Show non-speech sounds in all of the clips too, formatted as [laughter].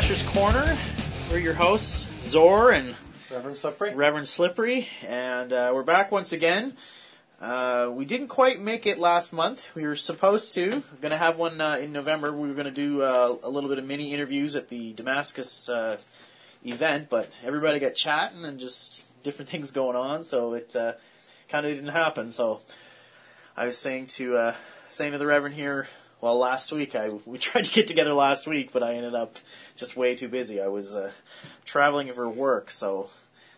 welcome back to Cacher's Corner. We're your hosts, Zor and Reverend Slippery. Reverend Slippery, and uh, we're back once again. Uh, we didn't quite make it last month. We were supposed to. We're going to have one uh, in November. We were going to do uh, a little bit of mini interviews at the Damascus uh, event, but everybody got chatting and just different [laughs] things going on, so it uh, kind of didn't happen. So I was saying to uh, saying to the Reverend here, well, last week I we [laughs] tried to get together last week, but I ended up just way too busy. I was uh, traveling for work, so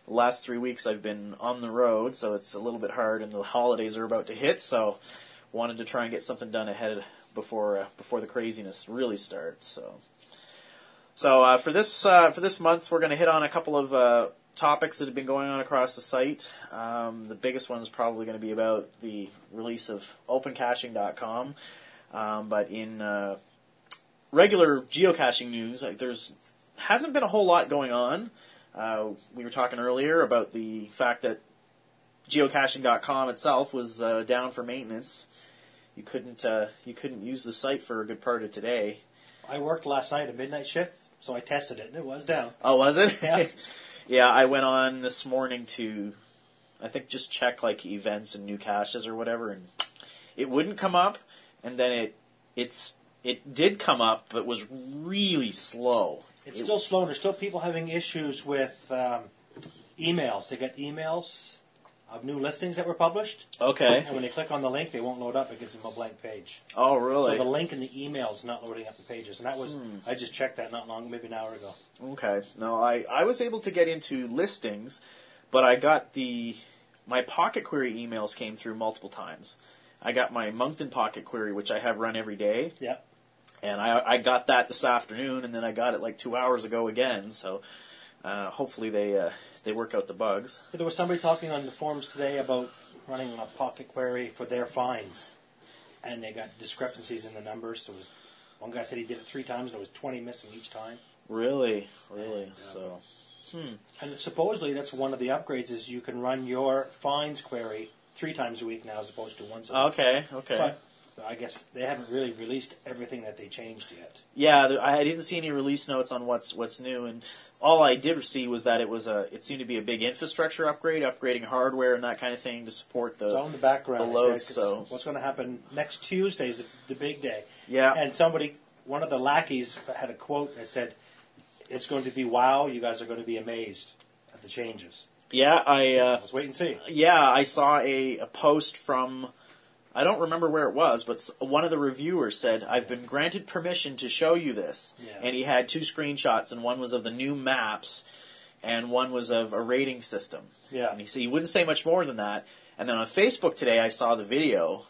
the last three weeks I've been on the road, so it's a little bit hard, and the holidays are about to hit. So wanted to try and get something done ahead before uh, before the craziness really starts. So so uh, for this uh, for this month, we're going to hit on a couple of uh, topics that have been going on across the site. Um, the biggest one is probably going to be about the release of OpenCaching.com. Um, but in uh, regular geocaching news, like, there's hasn't been a whole lot going on. Uh, we were talking earlier about the fact that geocaching.com itself was uh, down for maintenance. You couldn't uh, you couldn't use the site for a good part of today. I worked last night a midnight shift, so I tested it, and it was down. Oh, was it? Yeah. [laughs] yeah, I went on this morning to, I think, just check like events and new caches or whatever, and it wouldn't come up, and then it, it's, it did come up, but was really slow. It's It- still slow, and there's still people having issues with um, emails. They get emails of new listings that were published, Okay. and when they click on the link, they won't load up. It gives them a blank page. Oh, really? So the link in the email is not loading up the pages, and that was Hmm. I just checked that not long, maybe an hour ago. Okay. No, I, I was able to get into listings, but I got the my pocket query emails came through multiple times. I got my Moncton pocket query, which I have run every day, Yeah. and I I got that this afternoon, and then I got it like two hours ago again. So uh, hopefully they uh, they work out the bugs. There was somebody talking on the forums today about running a pocket query for their fines, and they got discrepancies in the numbers. There was one guy said he did it three times, and there was twenty missing each time. Really, really. Yeah. So And supposedly that's one of the upgrades is you can run your fines query three times a week now as opposed to once a week. okay, okay. But I guess they haven't really released everything that they changed yet. Yeah, there- I didn't see any release notes on what's what's new, and all I did see was that it was a it seemed to be a big infrastructure upgrade, upgrading hardware and that kind of thing to support the It's all in the background. the They said, so- what's going to happen next Tuesday is the, the big day. yeah. And somebody, one of the lackeys, had a quote that said, "It's going to be wow. You guys are going to be amazed at the changes." Yeah, I uh, Let's wait and see. yeah I saw a, a post from I don't remember where it was, but one of the reviewers said I've been granted permission to show you this, Yeah. and he had two screenshots, and one was of the new maps, and one was of a rating system. Yeah, And he said he wouldn't say much more than that. And then on Facebook today, I saw the video.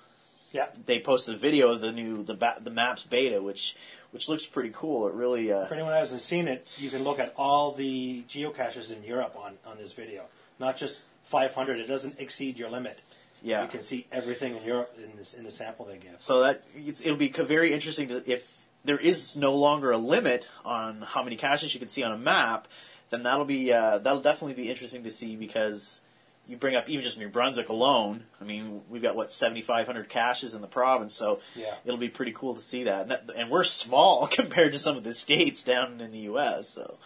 Yeah. They posted a video of the new the ba- the maps beta, which which looks pretty cool. It really uh, For anyone who hasn't seen it, you can look at all the geocaches in Europe on, on this video. Not just 500. It doesn't exceed your limit. yeah. You can see everything in Europe in this in the sample they give. So that it's, it'll be very interesting to, if there is no longer a limit on how many caches you can see on a map. Then that'll be uh, that'll definitely be interesting to see because you bring up even just New Brunswick alone. I mean, we've got what seventy five hundred caches in the province, so Yeah. it'll be pretty cool to see that. And, that. and we're small [laughs] compared to some of the states down in the U.S. So,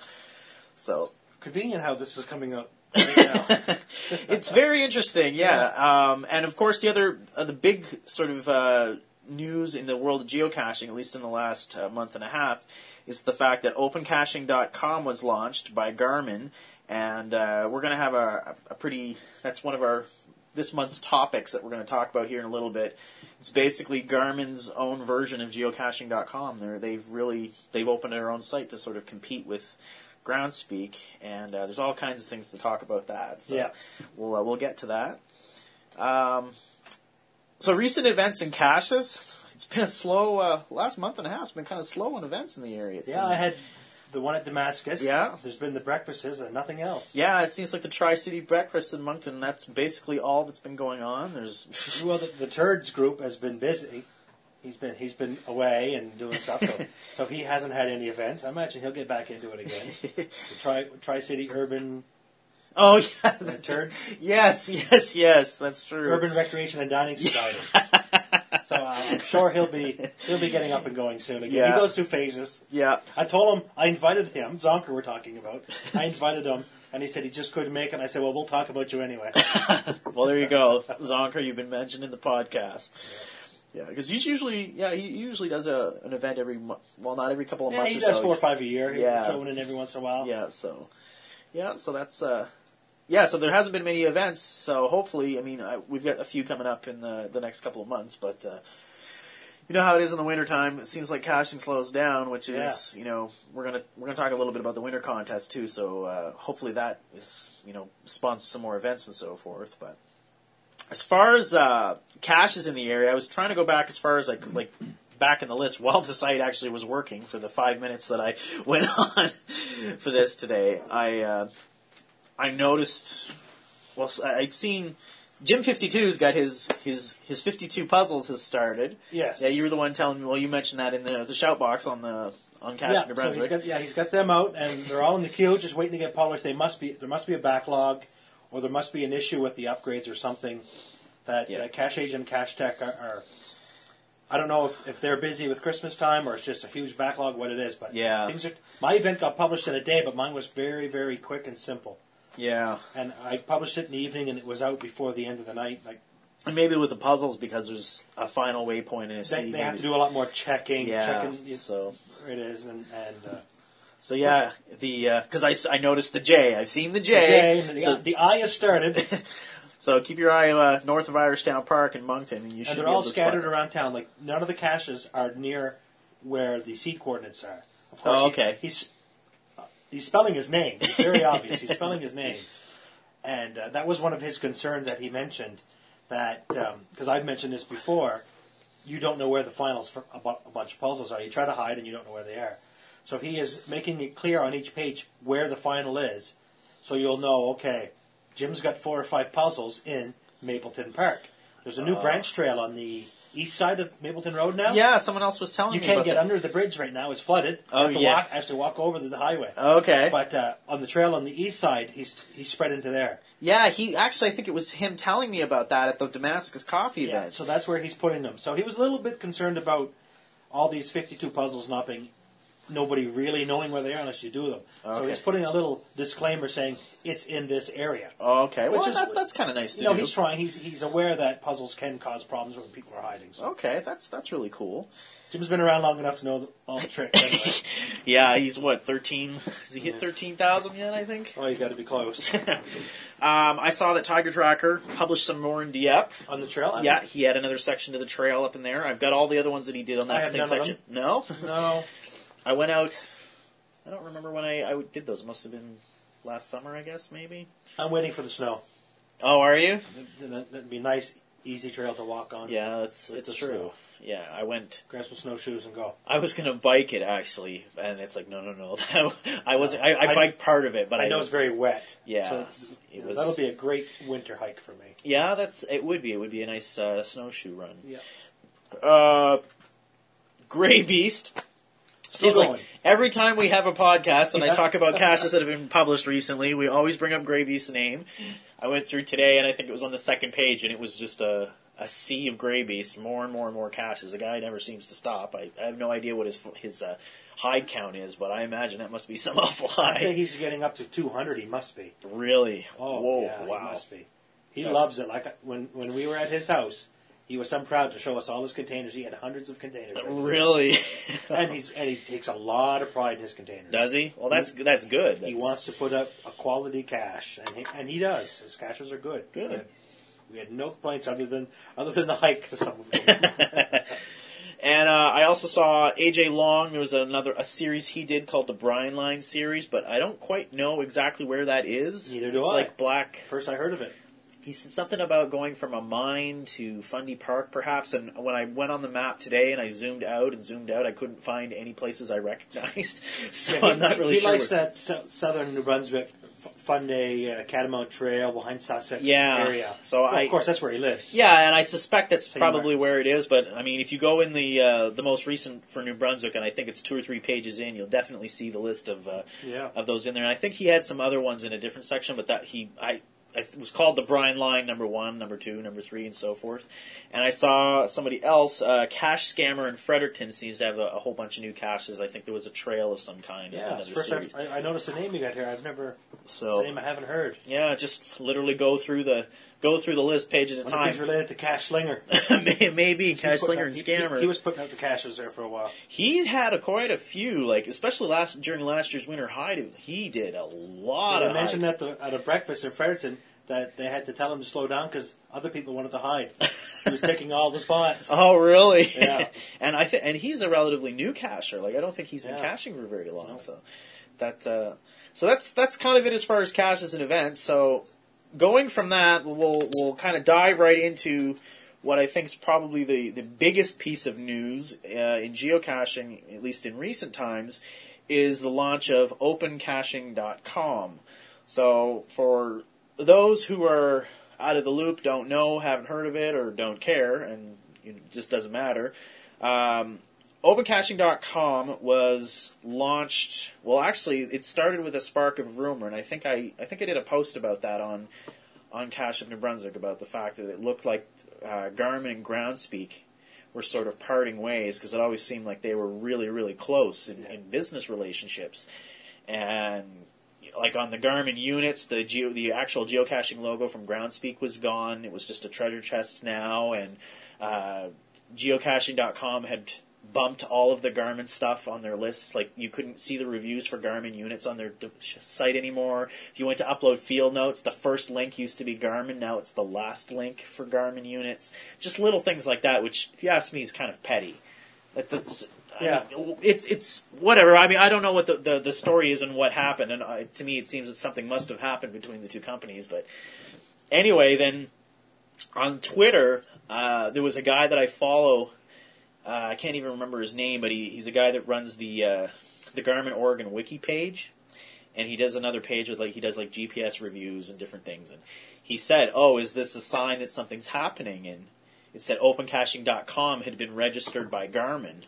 so Convenient how this is coming up [laughs] right now. it's very interesting, yeah. Um, and of course, the other, uh, the big sort of uh, news in the world of geocaching, at least in the last uh, month and a half, is the fact that OpenCaching.com was launched by Garmin, and uh, we're going to have a, a pretty. That's one of our this month's topics that we're going to talk about here in a little bit. It's basically Garmin's own version of geocaching.com. They're, they've really they've opened their own site to sort of compete with Groundspeak, and uh, there's all kinds of things to talk about that. So Yeah. we'll uh, we'll get to that. Um, so recent events in caches. It's been a slow uh, last month and a half. It's been kind of slow on events in the area. It yeah, I had the one at Damascus. Yeah. There's been the breakfasts and nothing else. Yeah, it seems like the Tri City Breakfast in Moncton. That's basically all that's been going on. There's [laughs] Well, the, the Turds group has been busy. He's been he's been away and doing stuff, so, [laughs] so he hasn't had any events. I imagine he'll get back into it again. [laughs] The Tri Tri City Urban oh yeah, the Turds yes, yes, yes. That's true. Urban Recreation and Dining Society. So uh, I'm sure he'll be he'll be getting up and going soon again. Yeah. He goes through phases. yeah. I told him I invited him. Zonker, we're talking about. I invited him, and he said he just couldn't make it. And I said, "Well, we'll talk about you anyway." [laughs] Well, there you go, Zonker. You've been mentioned in the podcast. Yeah, because he's usually yeah he usually does a an event every mo- well not every couple of yeah, months he does so. four or five a year. He'll Yeah. throw one in every once in a while. Yeah, so yeah, so that's uh yeah, so there hasn't been many events. So hopefully, I mean, I, we've got a few coming up in the the next couple of months, but uh you know how it is in the wintertime. It seems like caching slows down, which is you know we're gonna we're gonna talk a little bit about the winter contest too. So uh, hopefully that is you know spawns some more events and so forth. But as far as uh, caches in the area, I was trying to go back as far as I could, like back in the list while the site actually was working for the five minutes that I [laughs] went on [laughs] for this today. I uh, I noticed. Well, I'd seen Jim 52's got his his his 52 puzzles has started. Yes. Yeah, you were the one telling me. Well, you mentioned that in the the shout box on the on Cache Yeah, New so he's got, yeah, he's got them out, and they're all in the queue, just waiting to get polished. They must be there must be a backlog, or there must be an issue with the upgrades or something that Yeah. uh, Cache Agent and Cache Tech are. are I don't know if, if they're busy with Christmas time or it's just a huge backlog, what it is, but Yeah. things are. My event got published in a day, but mine was very, very quick and simple. Yeah, And I published it in the evening, and it was out before the end of the night. Like and maybe with the puzzles because there's a final waypoint in a they, they have to do a lot more checking, Yeah, checking so it is, and and uh, so yeah, the because I I noticed the J. I've seen the the J. J, the, so, the I has started. [laughs] so keep your eye uh, north of Irishtown Park in Moncton, and you should. And they're all scattered spot- around town. Like none of the caches are near where the seed coordinates are. Of course, Oh, he- okay. he's uh, he's spelling his name. It's very obvious. He's spelling his name, and uh, that was one of his concerns that he mentioned. That because I've mentioned this before, you don't know where the finals for a, bu- a bunch of puzzles are. You try to hide, and you don't know where they are. So he is making it clear on each page where the final is, so you'll know. Okay, Jim's got four or five puzzles in Mapleton Park. There's a new branch trail on the east side of Mapleton Road now. Yeah, someone else was telling You me. can't about get that. under the bridge right now; it's flooded. Oh, you have to yeah. walk, actually walk over to the highway. Okay. But uh, on the trail on the east side, he's he's spread into there. Yeah, he actually, I think it was him telling me about that at the Damascus Coffee Yeah, event. so that's where he's putting them. So he was a little bit concerned about all these 52 puzzles not being nobody really knowing where they are unless you do them. So he's putting a little disclaimer saying it's in this area. okay, well is- that's that's kind of nice to You know, do. he's trying. He's he's aware that puzzles can cause problems when people are hiding. So okay, that's that's really cool. Jim's been around long enough to know the, all the tricks. Anyway. [laughs] Yeah, he's what thirteen? Has he hit thirteen thousand yet? I think. oh, you got to be close [laughs] Um, I saw that Tiger Tracker published some more in Dieppe. on the trail. Yeah, he had another section to the trail up in there. I've got all the other ones that he did on that same of section. No, No, [laughs] I went out. I don't remember when I, I did those. It must have been last summer, I guess, maybe. I'm waiting for the snow. Oh, are you? That'd be a nice, easy trail to walk on. Yeah, that's it's true. snow. Yeah, I went. Grab some snowshoes and go. I was gonna bike it actually, and it's like no, no, no. [laughs] I wasn't. I, I I- biked part of it, but I, I know it's very wet. Yeah, so it you know, was- that'll be a great winter hike for me. Yeah, that's it. Would be. It would be a nice uh, snowshoe run. Yeah. Uh, Gray Beast. Seems like every time we have a podcast and I talk about caches that have been published recently, we always bring up Beast's name. I went through today and I think it was on the second page and it was just a, a sea of Gray Beasts, more and more and more caches. The guy never seems to stop. I, I have no idea what his his uh, hide count is, but I imagine that must be some [laughs] awful high. I'd say he's getting up to 200. He must be. Really? Oh, Whoa! yeah, he wow! must be. He Yeah. loves it. Like when when we were at his house, he was so proud to show us all his containers. He had hundreds of containers. Really? [laughs] And he's and he takes a lot of pride in his containers. Does he? Well, that's that's good. He wants to put up a quality cache, and he, and he does. His caches are good. Good. We had, we had no complaints other than other than the hike to some of them. [laughs] And uh, I also saw AJ Long. There was another a series he did called the Brine Line series, but I don't quite know exactly where that is. Neither do it's I. Like black. First, I heard of it. He said something about going from a mine to Fundy Park, perhaps. And when I went on the map today and I zoomed out and zoomed out, I couldn't find any places I recognized. [laughs] So Yeah, he, I'm not really he sure. He likes that so- southern New Brunswick F- Fundy uh, Catamount Trail behind Sussex Yeah, area. so Well, I- of course that's where he lives. Yeah, and I suspect that's Same probably where it is. But I mean, if you go in the uh, the most recent for New Brunswick, and I think it's two or three pages in, you'll definitely see the list of uh, Yeah. of those in there. And I think he had some other ones in a different section, but that he I it was called the Brine Line number one, number two, number three, and so forth. And I saw somebody else, uh, Cash Scammer in Fredericton, seems to have a, a whole bunch of new caches. I think there was a trail of some kind. Yeah, first time I, I noticed the name you got here. I've never. It's So a name I haven't heard. yeah, just literally go through the go through the list page at a if he's related to Cash Slinger. [laughs] Maybe He's Cash Slinger out- and he- Scammer. He, he was putting out the caches there for a while. He had a, quite a few, like especially last during last year's winter hide. He did a lot of. mentioned hide. at the at a breakfast in Fredericton that they had to tell him to slow down because other people wanted to hide. [laughs] he was taking all the spots. Oh, really? Yeah. [laughs] and I think, and he's a relatively new cacher. Like I don't think he's been Yeah. caching for very long. No. So that, uh, so that's that's kind of it as far as caches and events. So going from that, we'll we'll kind of dive right into what I think is probably the the biggest piece of news uh, in geocaching, at least in recent times, is the launch of OpenCaching.com. So for those who are out of the loop, don't know, haven't heard of it, or don't care, and it just doesn't matter. Um, OpenCaching.com was launched. Well, actually, it started with a spark of rumor, and I think I, I think I did a post about that on on Cache of New Brunswick about the fact that it looked like uh, Garmin and Groundspeak were sort of parting ways because it always seemed like they were really, really close in, in business relationships, and like on the Garmin units, the geo, the actual geocaching logo from Groundspeak was gone. It was just a treasure chest now, and uh, geocaching.com had bumped all of the Garmin stuff on their lists. Like you couldn't see the reviews for Garmin units on their d- site anymore. If you went to upload field notes, the first link used to be Garmin. Now it's the last link for Garmin units. Just little things like that, which, if you ask me, is kind of petty. That, that's I Yeah. mean, it's it's whatever. I mean, I don't know what the, the, the story is and what happened, and uh, to me, it seems that something must have happened between the two companies. But anyway, then on Twitter, uh, there was a guy that I follow. Uh, I can't even remember his name, but he, he's a guy that runs the uh, the Garmin Oregon wiki page, and he does another page with like he does like GPS reviews and different things. And he said, "Oh, is this a sign that something's happening?" And it said OpenCaching.com had been registered by Garmin,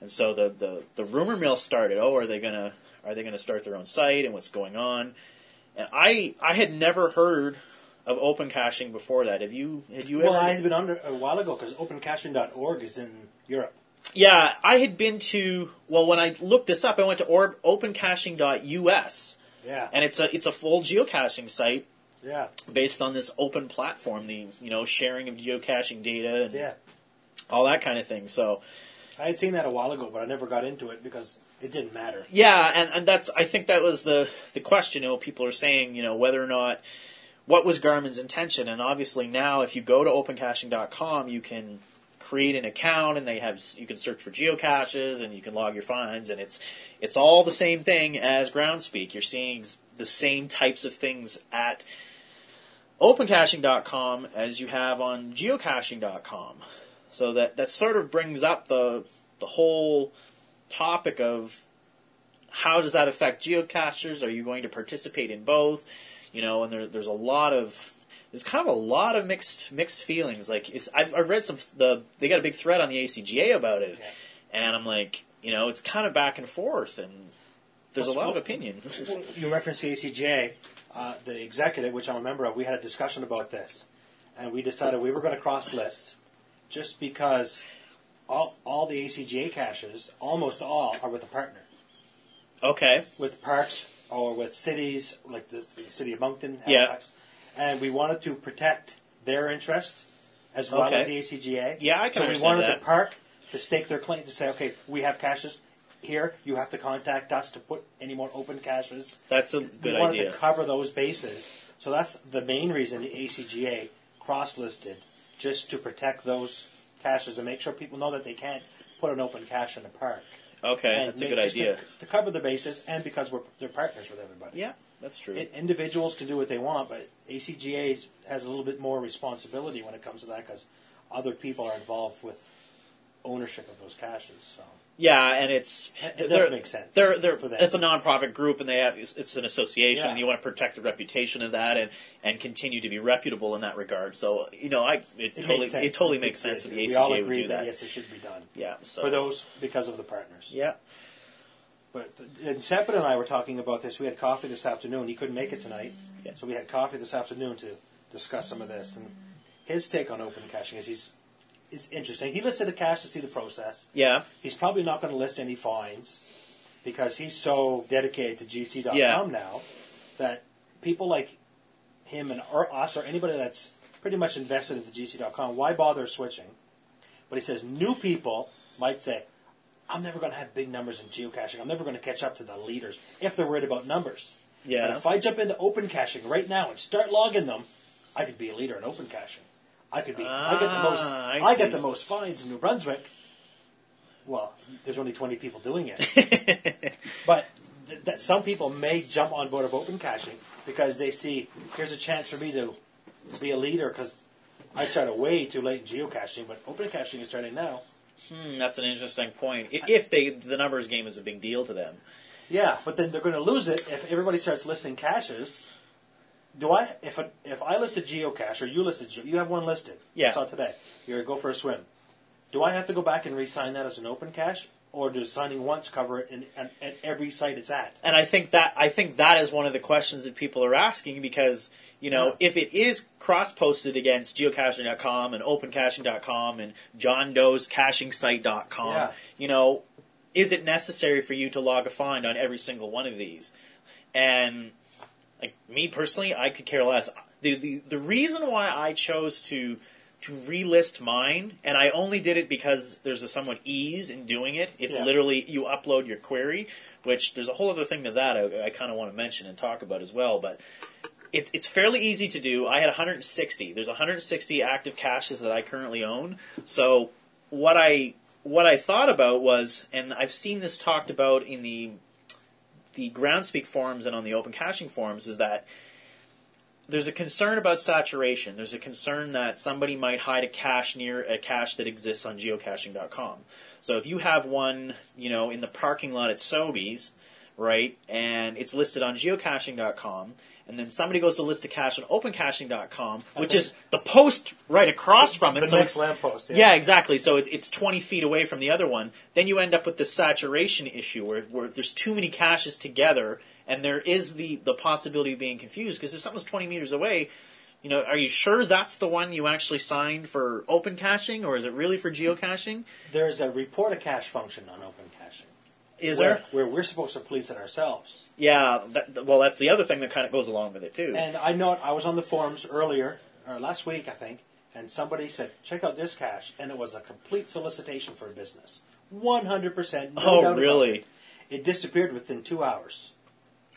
and so the, the, the rumor mill started. Oh, are they gonna are they gonna start their own site and what's going on? And I I had never heard of Open Caching before that. Have you? Had you Well, ever? I had been under a while ago because OpenCaching.org is in Europe. Yeah, I had been to. Well, when I looked this up, I went to or, OpenCaching.us, Yeah, and it's a it's a full geocaching site yeah, based on this open platform. The you know sharing of geocaching data and yeah. all that kind of thing. So I had seen that a while ago, but I never got into it because it didn't matter. Yeah, and, and that's I think that was the the question. You know, people are saying, you know, whether or not what was Garmin's intention, and obviously now if you go to OpenCaching.com, you can create an account, and they have you can search for geocaches, and you can log your finds, and it's it's all the same thing as Groundspeak. You're seeing the same types of things at OpenCaching.com as you have on Geocaching.com. So that that sort of brings up the the whole topic of how does that affect geocachers? Are you going to participate in both? You know, and there, there's a lot of there's kind of a lot of mixed mixed feelings. Like I've, I've read some the they got a big thread on the ACGA about it, Yeah. and I'm like, you know, it's kind of back and forth, and there's a lot of opinion. [laughs] You referenced the ACJ, uh, the executive, which I'm a member of. We had a discussion about this, and we decided we were going to cross list, just because all all the ACGA caches, almost all, are with a partner, okay, with parks or with cities like the, the city of Moncton, Yeah. Halifax, and we wanted to protect their interest as well Okay. as the ACGA. Yeah, I can so we understand wanted that. the park to stake their claim to say, okay, we have caches here. You have to contact us to put any more open caches. that's a good we wanted idea. to cover those bases. So that's the main reason the ACGA cross-listed, just to protect those caches and make sure people know that they can't put an open cache in a park. Okay, And that's a good just to- idea. To, cover the bases, and because we're they're partners with everybody. Yeah, that's true. I- individuals can do what they want, but ACGA has a little bit more responsibility when it comes to that because other people are involved with ownership of those caches. So Yeah, and it's It does make sense They're, they're, for them. it's a nonprofit group, and they have it's, an association, Yeah. and you want to protect the reputation of that, and, and continue to be reputable in that regard. So you know, I it, it totally makes sense. it totally makes sense that the we all ACGA would agree do that. Yes, it should be done Yeah, so for those because of the partners. yeah, But and Seppin and I were talking about this. We had coffee this afternoon. He couldn't make it tonight, Yeah. so we had coffee this afternoon to discuss some of this. And his take on open caching is he's is interesting. He listed the cache to see the process. Yeah. He's probably not going to list any fines because he's so dedicated to GC.com Yeah. now that people like him and or us or anybody that's pretty much invested into GC.com, why bother switching? But he says new people might say, I'm never going to have big numbers in geocaching. I'm never going to catch up to the leaders if they're worried about numbers. Yeah. But if I jump into open caching right now and start logging them, I could be a leader in open caching. I could be. I get the most. Ah, I I, get the most fines in New Brunswick. Well, there's only 20 people doing it. [laughs] but th- that some people may jump on board of open caching because they see here's a chance for me to be a leader because I started way too late in geocaching, but open caching is starting now. Hmm, that's an interesting point. I- If they the numbers game is a big deal to them. Yeah, but then they're going to lose it if everybody starts listing caches. Do I if a, if I list a geocache or you listed geo, you have one listed? Yeah. I saw today. You're go for a swim. Do I have to go back and re-sign that as an open cache, or does signing once cover it in, in, at every site it's at? And I think that I think that is one of the questions that people are asking because you know Yeah. if it is cross posted against geocaching.com and opencaching.com and John Doe's cachingsite.com, Yeah. you know, is it necessary for you to log a find on every single one of these? And like me personally, I could care less. The the, the reason why I chose to to relist mine, and I only did it because there's a somewhat ease in doing it. It's Yeah. literally you upload your query, which there's a whole other thing to that I, I kind of want to mention and talk about as well. But it, it's fairly easy to do. I had 160. There's 160 active caches that I currently own. So what I what I thought about was, and I've seen this talked about in the the Groundspeak forums and on the Open Caching forums, is that there's a concern about saturation. There's a concern that somebody might hide a cache near a cache that exists on geocaching.com. So if you have one, you know, in the parking lot at Sobeys, right, and it's listed on geocaching.com, and then somebody goes to list a cache on opencaching.com, which is the post right across from it. The so next lamppost. yeah, exactly. So it, it's 20 feet away from the other one. Then you end up with the saturation issue where, where there's too many caches together and there is the, the possibility of being confused because if something's 20 meters away, you know, are you sure that's the one you actually signed for open caching or is it really for geocaching? There's a report a cache function on open caching. Is where, there? Where we're supposed to police it ourselves. Yeah, that, well, that's the other thing that kind of goes along with it too. And I know I was on the forums earlier, or last week, I think, and somebody said, check out this cache, and it was a complete solicitation for a business. 100%. No Oh, really? it. It disappeared within two hours.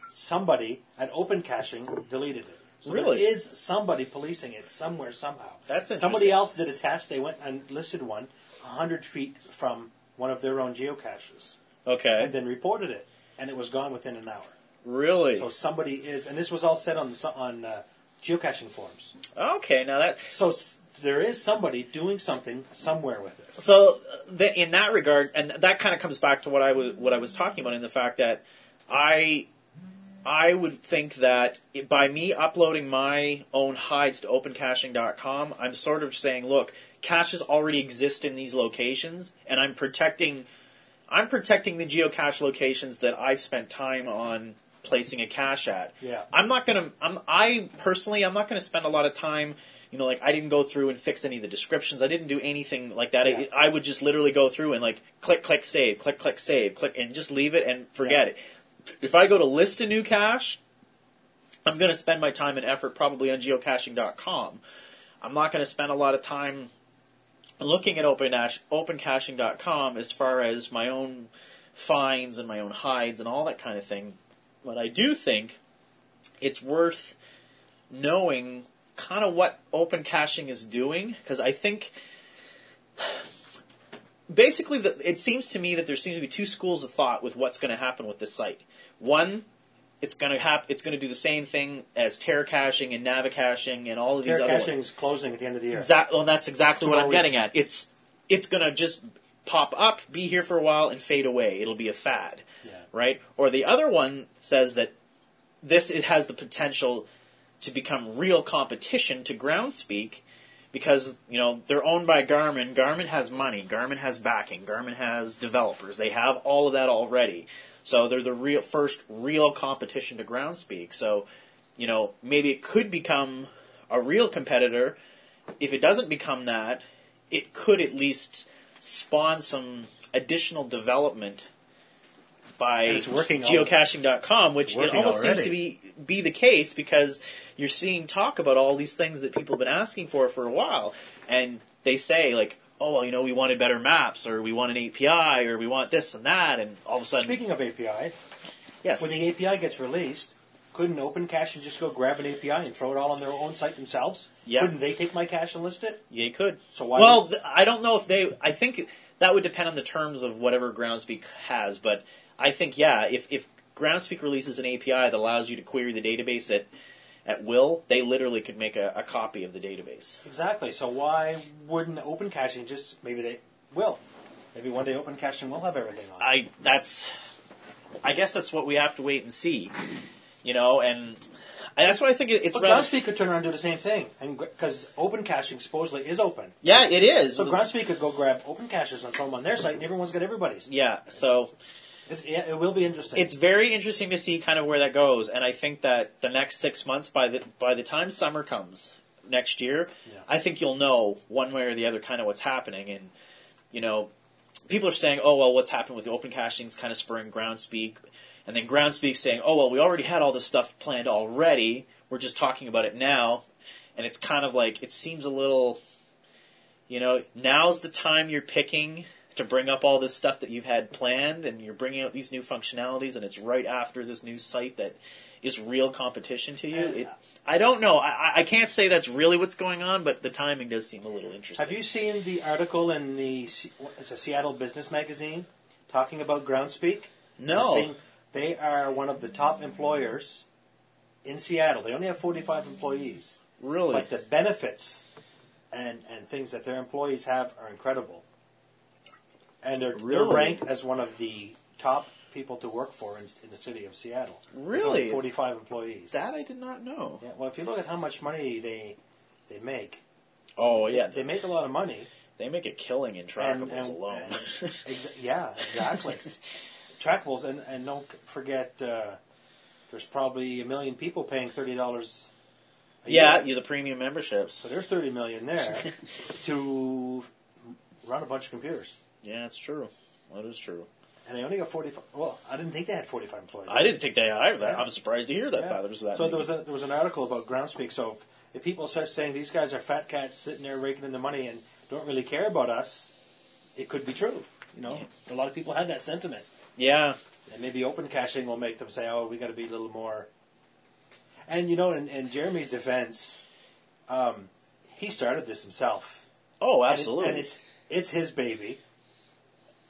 Somebody at Open Caching deleted it. So Really? there is somebody policing it somewhere, somehow. That's Somebody else did a test. They went and listed one 100 feet from one of their own geocaches okay. and then reported it. And it was gone within an hour. Really? So somebody is, and this was all said on the, on uh, geocaching forums. Okay, now that So s- there is somebody doing something somewhere with it. So, uh, th- in that regard, and that kind of comes back to what I was what I was talking about in the fact that I I would think that it, by me uploading my own hides to opencaching.com, I'm sort of saying, look, caches already exist in these locations, and I'm protecting I'm protecting the geocache locations that I've spent time on placing a cache at. Yeah. I'm not gonna. I'm. I personally, I'm not gonna spend a lot of time. You know, like I didn't go through and fix any of the descriptions. I didn't do anything like that. Yeah. I, I would just literally go through and like click, click, save, click, click, save, click, and just leave it and forget Yeah. it. If I go to list a new cache, I'm going to spend my time and effort probably on geocaching.com. I'm not going to spend a lot of time looking at open opencaching.com as far as my own finds and my own hides and all that kind of thing. But I do think it's worth knowing kind of what open caching is doing because I think basically the, it seems to me that there seems to be two schools of thought with what's going to happen with this site. One, it's going to hap- it's going to do the same thing as terra caching and navicaching and all of these Terra other ones. caching is closing at the end of the year. Exactly. Well, that's exactly what I'm getting at. It's it's gonna just pop up, be here for a while, and fade away. It'll be a fad, Yeah. right? Or the other one says that this it has the potential to become real competition to Groundspeak because you know they're owned by Garmin. Garmin has money. Garmin has backing. Garmin has developers. They have all of that already. So they're the real first real competition to Groundspeak. So, you know, maybe it could become a real competitor. If it doesn't become that, it could at least spawn some additional development by And it's working geocaching.com, which it almost seems to be be the case because you're seeing talk about all these things that people have been asking for for a while, and they say like, oh well, you know, we wanted better maps, or we want an API, or we want this and that, and all of a sudden, Speaking of API, yes, when the API gets released, couldn't Open Cache and just go grab an API and throw it all on their own site themselves? Yeah. Couldn't they take my cache and list it? Yeah, you could. So why Well, would- I don't know if they. I think that would depend on the terms of whatever Groundspeak has, but I think yeah, if if Groundspeak releases an API that allows you to query the database at at will, they literally could make a, a copy of the database. Exactly. So why wouldn't Open Caching just maybe they will? Maybe one day Open Caching will have everything on. I that's. I guess that's what we have to wait and see, you know, and. That's why I think it- it's But rather. Groundspeak could turn around and do the same thing, and because Open Caching supposedly is open, Yeah, it is. so Groundspeak could go grab Open Caches and throw them on their site, and everyone's got everybody's. yeah, so It's, yeah, it will be interesting. it's very interesting to see kind of where that goes, and I think that the next six months, by the by the time summer comes next year, Yeah. I think you'll know one way or the other kind of what's happening, and you know, people are saying, oh well, what's happened with the open caching's kind of spurring ground Groundspeak, and then ground Groundspeak saying, oh well, we already had all this stuff planned already, we're just talking about it now, and it's kind of like it seems a little, you know, now's the time you're picking to bring up all this stuff that you've had planned and you're bringing out these new functionalities and it's right after this new site that is real competition to you. It, I don't know. I, I- can't say that's really what's going on, but the timing does seem a little interesting. Have you seen the article in the it's a Seattle Business Magazine talking about Groundspeak? No. Being- they are one of the top employers in Seattle. They only have 45 employees, Really? but the benefits and, and things that their employees have are incredible. And they're, they're ranked as one of the top people to work for in, in the city of Seattle. Really? 45 employees. that I did not know. yeah, well, if you look at how much money they they make, Oh yeah, they make a lot of money. they make a killing in trackables alone. and- [laughs] exa- yeah, exactly. [laughs] Trackables, and, and don't forget, uh, there's probably a million people paying thirty dollars. yeah, year. you the premium memberships. So there's thirty million there [laughs] to run a bunch of computers, Yeah, it's true. That is true. and they only got forty-five. Well, I didn't think they had forty-five employees. I didn't think they either. Yeah. I'm surprised to hear that. Yeah. That so many. there was a, there was an article about Groundspeak. So if, if people start saying these guys are fat cats sitting there raking in the money and don't really care about us, it could be true. You know, a lot of people had that sentiment. yeah, And maybe open caching will make them say, "Oh, we got to be a little more." And you know, in, in Jeremy's defense, um, he started this himself. Oh, And it- absolutely. and, it's it's his baby,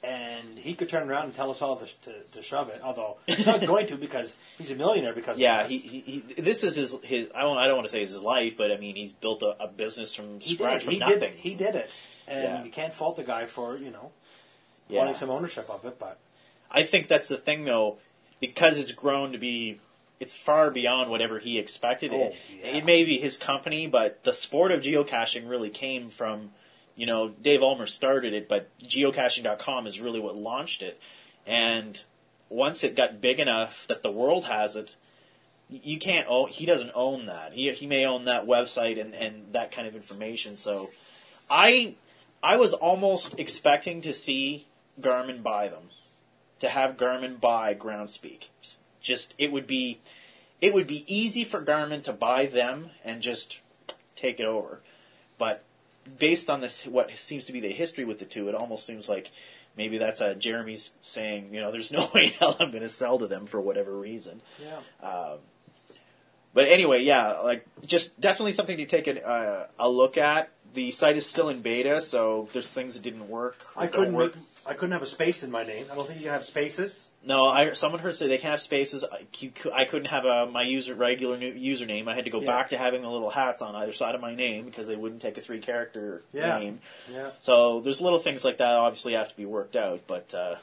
and he could turn around and tell us all to, to, to shove it. Although [laughs] he's not going to because he's a millionaire because yeah, he, he, he, this is his, his I, don't, I don't want to say it's his life, but I mean, he's built a, a business from He scratch, from He nothing. did. He did it, and Yeah. you can't fault the guy for you know yeah. wanting some ownership of it. But I think that's the thing, though, because it's grown to be, it's far beyond whatever he expected. Oh, it, yeah. it may be his company, but the sport of geocaching really came from, you know, Dave Ulmer started it, but geocaching.com is really what launched it. And once it got big enough that the world has it, you can't own, he doesn't own that. He, he may own that website and, and that kind of information. So I, I was almost expecting to see Garmin buy them to have Garmin buy Groundspeak. Just it would be it would be easy for Garmin to buy them and just take it over. But based on this what seems to be the history with the two, it almost seems like maybe that's uh, Jeremy's saying, you know, there's no [laughs] way in hell I'm going to sell to them for whatever reason. yeah, But anyway, yeah, like just definitely something to take a, uh, a look at. The site is still in beta, so there's things that didn't work. I couldn't work. make. I couldn't have a space in my name. I don't think you can have spaces. No, I someone heard say they can't have spaces. I, I couldn't have a, my user regular new username. I had to go Yeah. back to having the little hats on either side of my name because they wouldn't take a three character Yeah. name. Yeah, So there's little things like that. Obviously, have to be worked out. But uh,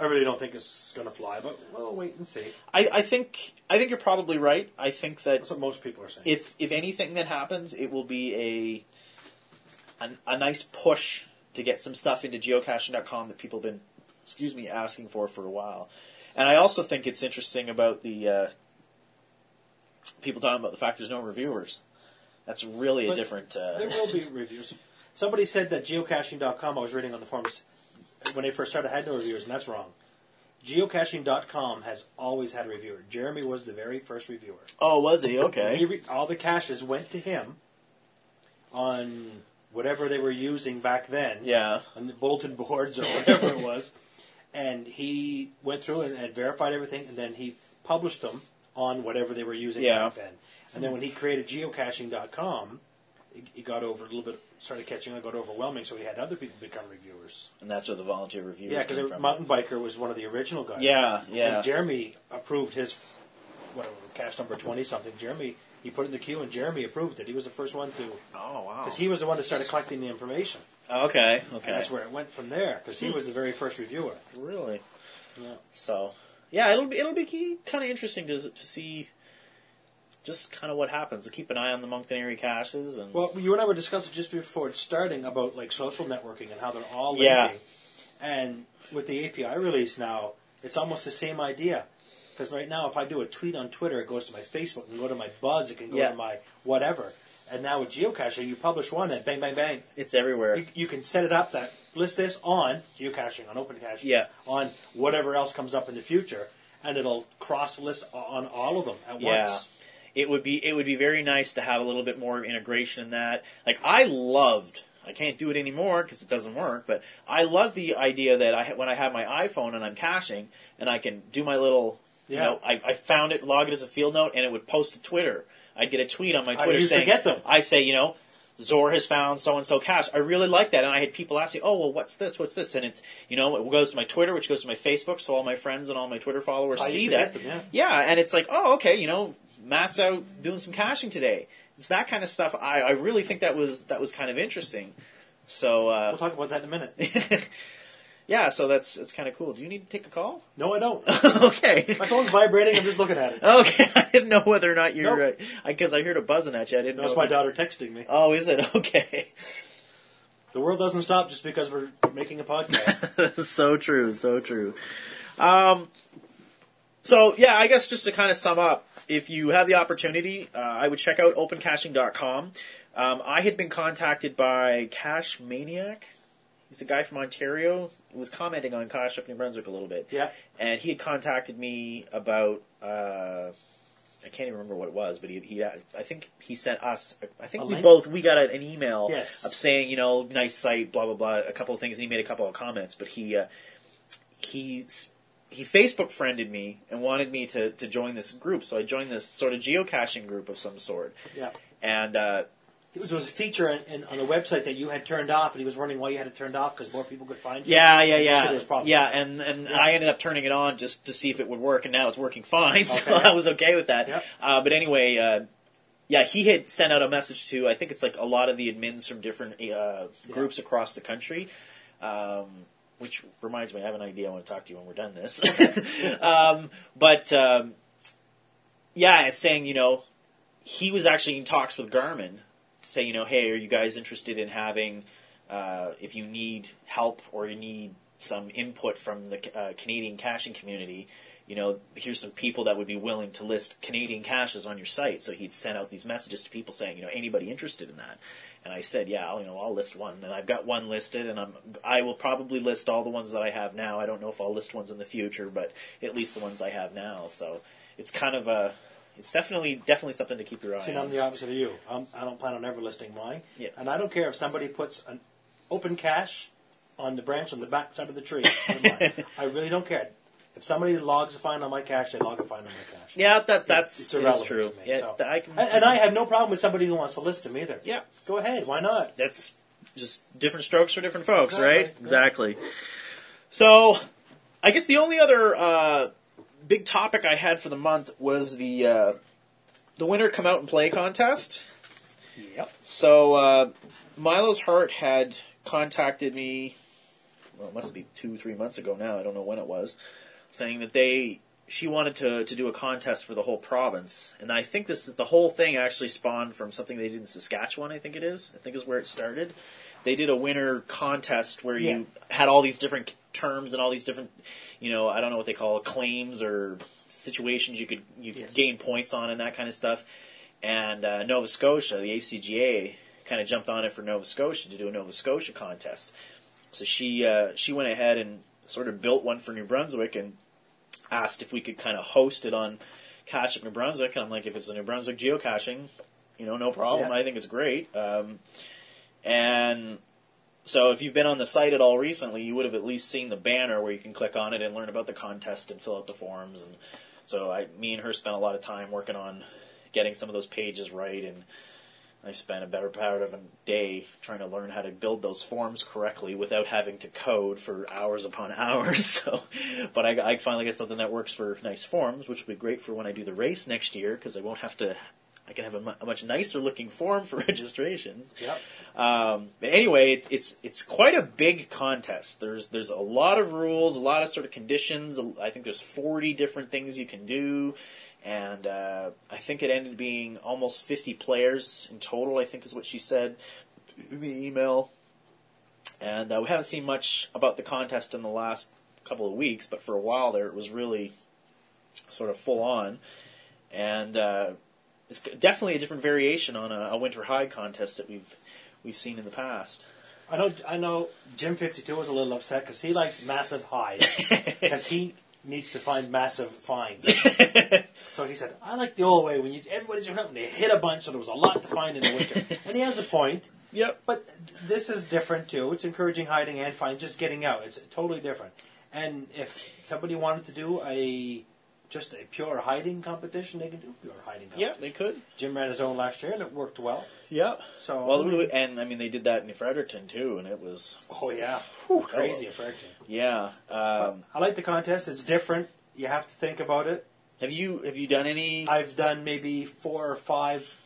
I really don't think it's going to fly, but we'll wait and see. I, I think I think you're probably right. I think that That's what most people are saying. if if anything that happens, it will be a a, a nice push to get some stuff into geocaching.com that people have been excuse me asking for for a while. And I also think it's interesting about the uh, people talking about the fact there's no reviewers. That's really a different. Uh, There will be reviews. Somebody said that geocaching.com, I was reading on the forums, when they first started, had no reviewers, and that's wrong. Geocaching.com has always had a reviewer. Jeremy was the very first reviewer. oh, was he? He Okay. re- all the caches went to him on whatever they were using back then, Yeah. on the bulletin boards or whatever it was, and he went through and, and verified everything, and then he published them on whatever they were using Yeah. back then. And then when he created geocaching.com, it, it got over a little bit, started catching on, got overwhelming, so he had other people become reviewers. And that's where the volunteer reviewers. Yeah, because. Mountain Biker was one of the original guys. Yeah, yeah. And Jeremy approved his, whatever, cache number 20 something. Jeremy, he put it in the queue and Jeremy approved it. He was the first one to, Oh wow. because he was the one that started collecting the information. Oh, okay. And Okay. that's where it went from there, because he hmm. was the very first reviewer. Really. Yeah. So, yeah, it'll be it'll be kind of interesting to to see just kind of what happens. To keep an eye on the Moncton area caches and Well, you and I were discussing just before starting about like social networking and how they're all linking. Yeah. And with the API release now, it's almost the same idea. Because right now, if I do a tweet on Twitter, it goes to my Facebook, it can go to my Buzz, it can go Yeah. to my whatever. And now with geocaching, you publish one, and bang, bang, bang, it's everywhere. you, you can set it up that list this on geocaching, on open caching, Yeah. on whatever else comes up in the future, and it'll cross list on all of them at Yeah. once. it would be it would be very nice to have a little bit more integration in that. Like I loved. I can't do it anymore because it doesn't work. But I love the idea that I when I have my iPhone and I'm caching and I can do my little. You Yeah. know, I, I found it, log it as a field note, and it would post to Twitter. I'd get a tweet on my I Twitter to saying, get them. I say, you know, Zor has found so and so cache. I really like that, and I had people ask me, "Oh, well, what's this? What's this?" And it's you know, it goes to my Twitter, which goes to my Facebook, so all my friends and all my Twitter followers I see that. them, Yeah, and it's like, oh, okay, you know, Matt's out doing some caching today. It's that kind of stuff. I, I really think that was that was kind of interesting. So We'll uh, talk about that in a minute. [laughs] yeah, so that's it's kind of cool. Do you need to take a call? [laughs] No, I don't. okay. My phone's vibrating. I'm just looking at it. Okay, [laughs] I didn't know whether or not you're Nope. right because I heard a buzzing at you. I didn't know. That's know. my daughter texting me. Oh, is it [laughs] okay? The world doesn't stop just because we're making a podcast. so true, so true. Um, so yeah, I guess just to kind of sum up, if you have the opportunity, uh, I would check out opencaching.com. Um, I had been contacted by Cash Maniac. He's a guy from Ontario. Was commenting on Cash up New Brunswick a little bit. yeah. And he had contacted me about, uh, I can't even remember what it was, but he, he I think he sent us, I think A we link? both, we got an email Yes. of saying, you know, nice site, blah, blah, blah, a couple of things. And he made a couple of comments, but he, uh, he, he Facebook friended me and wanted me to, to join this group. So I joined this sort of geocaching group of some sort. Yeah. And, uh, It was, there was a feature in, in, on the website that you had turned off, and he was wondering why you had it turned off because more people could find you. Yeah, yeah, yeah, yeah, and and I ended up turning it on just to see if it would work, and now it's working fine, [laughs] so Okay. I was okay with that. Yep. Uh, but anyway, uh, yeah, he had sent out a message to I think it's like a lot of the admins from different uh, groups across the country. Um, which reminds me, I have an idea I want to talk to you when we're done this. [laughs] um, but um, yeah, it's saying you know he was actually in talks with Garmin say you know hey, are you guys interested in having uh, if you need help or you need some input from the uh, Canadian caching community, you know, here's some people that would be willing to list Canadian caches on your site. So he'd sent out these messages to people saying, you know, anybody interested in that? And I said, yeah, I'll, you know, I'll list one, and I've got one listed, and I'm, I will probably list all the ones that I have now. I don't know if I'll list ones in the future, but at least the ones I have now. So it's kind of a, it's definitely, definitely something to keep your eye See, on. I'm the opposite of you. Um, I don't plan on ever listing mine. Yeah. And I don't care if somebody puts an open cache on the branch on the back side of the tree. [laughs] I don't mind. I really don't care. If somebody logs a find on my cache, they log a find on my cache. yeah, that that's it's irrelevant true. to me. yeah, so. th- I can, and, and I have no problem with somebody who wants to list them either. yeah, Go ahead. Why not? that's just different strokes for different folks, Exactly, right? yeah. Exactly. So, I guess the only other uh, big topic I had for the month was the uh, the winter come out and play contest. Yep. So, uh, Milo's Heart had contacted me. Well, it must be two, three months ago now. I don't know when it was, saying that they she wanted to to do a contest for the whole province, and I think this is the whole thing actually spawned from something they did in Saskatchewan. I think it is. I think is where it started. They did a winter contest where you had all these different terms and all these different, you know, I don't know what they call it, claims or situations you could you could Yes. gain points on and that kind of stuff. And uh, Nova Scotia, the ACGA, kind of jumped on it for Nova Scotia to do a Nova Scotia contest. So she uh, she went ahead and sort of built one for New Brunswick and asked if we could kind of host it on Cache Up New Brunswick. And I'm like, if it's a New Brunswick geocaching, you know, no problem. Yeah. I think it's great. Um, and so if you've been on the site at all recently, you would have at least seen the banner where you can click on it and learn about the contest and fill out the forms. And so I, me and her spent a lot of time working on getting some of those pages right and I spent a better part of a day trying to learn how to build those forms correctly without having to code for hours upon [laughs] hours. So, but I, I finally got something that works for nice forms, which will be great for when I do the race next year because I won't have to. I can have a, mu- a much nicer looking form for [laughs] registrations. Yep. Um, but anyway, it, it's it's quite a big contest. There's there's a lot of rules, a lot of sort of conditions. I think there's 40 different things you can do, and uh, I think it ended being almost 50 players in total. I think is what she said in the email. And uh, we haven't seen much about the contest in the last couple of weeks, but for a while there, it was really sort of full on, and uh, it's definitely a different variation on a, a winter high contest that we've we've seen in the past. I know. I know. Jim Fifty Two was a little upset because he likes massive highs [laughs] because he needs to find massive finds. [laughs] so he said, "I like the old way when you everybody's going out and they hit a bunch, so there was a lot to find in the winter." [laughs] and he has a point. Yep. But this is different too. It's encouraging hiding and finding, just getting out. It's totally different. And if somebody wanted to do a just a pure hiding competition, they can do pure hiding. Yeah, they could. Jim ran his own last year, and it worked well. Yeah. So Well, we- and I mean, they did that in Fredericton too, and it was oh yeah, Whew, crazy in Fredericton. yeah. Um, I like the contest. It's different. You have to think about it. have you have you done any? I've done maybe four or five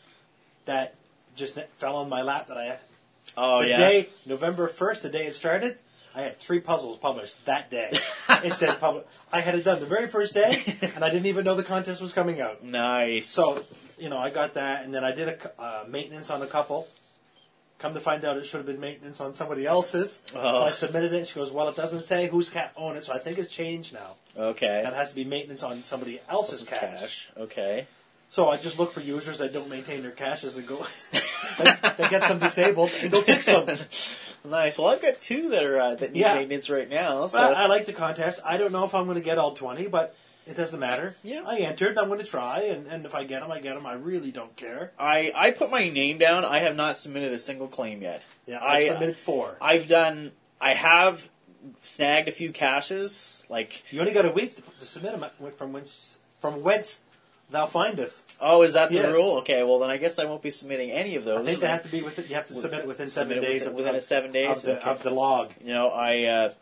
that just fell on my lap. That I oh the yeah. day November first, the day it started, I had three puzzles published that day. [laughs] it said public. I had it done the very first day, and I didn't even know the contest was coming out. nice. So you know, I got that, and then I did a uh, maintenance on a couple. Come to find out, it should have been maintenance on somebody else's. Oh. I submitted it. She goes, "Well, it doesn't say whose cat owned it, so I think it's changed now. okay. That has to be maintenance on somebody else's cache." cash. Okay. So I just look for users that don't maintain their caches and go, [laughs] they, they get some disabled and go fix them. [laughs] Nice. Well, I've got two that are uh, that need Yeah. maintenance right now. So But I like the contest. I don't know if I'm going to get all 20, but it doesn't matter. Yeah. I entered. I'm going to try, and, and if I get them, I get them. I really don't care. I I put my name down. I have not submitted a single claim yet. Yeah, I I submitted four. I've done. I have snagged a few caches. Like, You only got a week to, to submit them from whence from whence thou findeth. oh, is that the Yes. rule? Okay. Well, then I guess I won't be submitting any of those. I think they have to be within. You have to submit it within seven Submit it days within- of, within a seven days? of the, Okay. of the log. You know, I. Uh,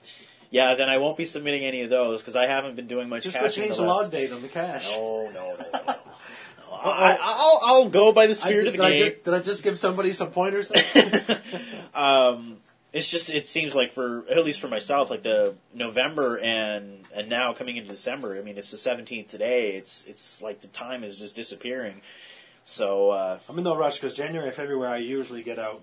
yeah, then I won't be submitting any of those because I haven't been doing much Just go caching. change the the last- log date on the cache. No, no, no, no. no. [laughs] I, I'll, I'll go by the I, spirit did, of the I game. just, did I just give somebody some pointers? [laughs] [laughs] um, it's just it seems like for at least for myself, like the November and and now coming into December. I mean, it's the seventeenth today. It's it's like the time is just disappearing. So uh, I'm in no rush because January and February I usually get out.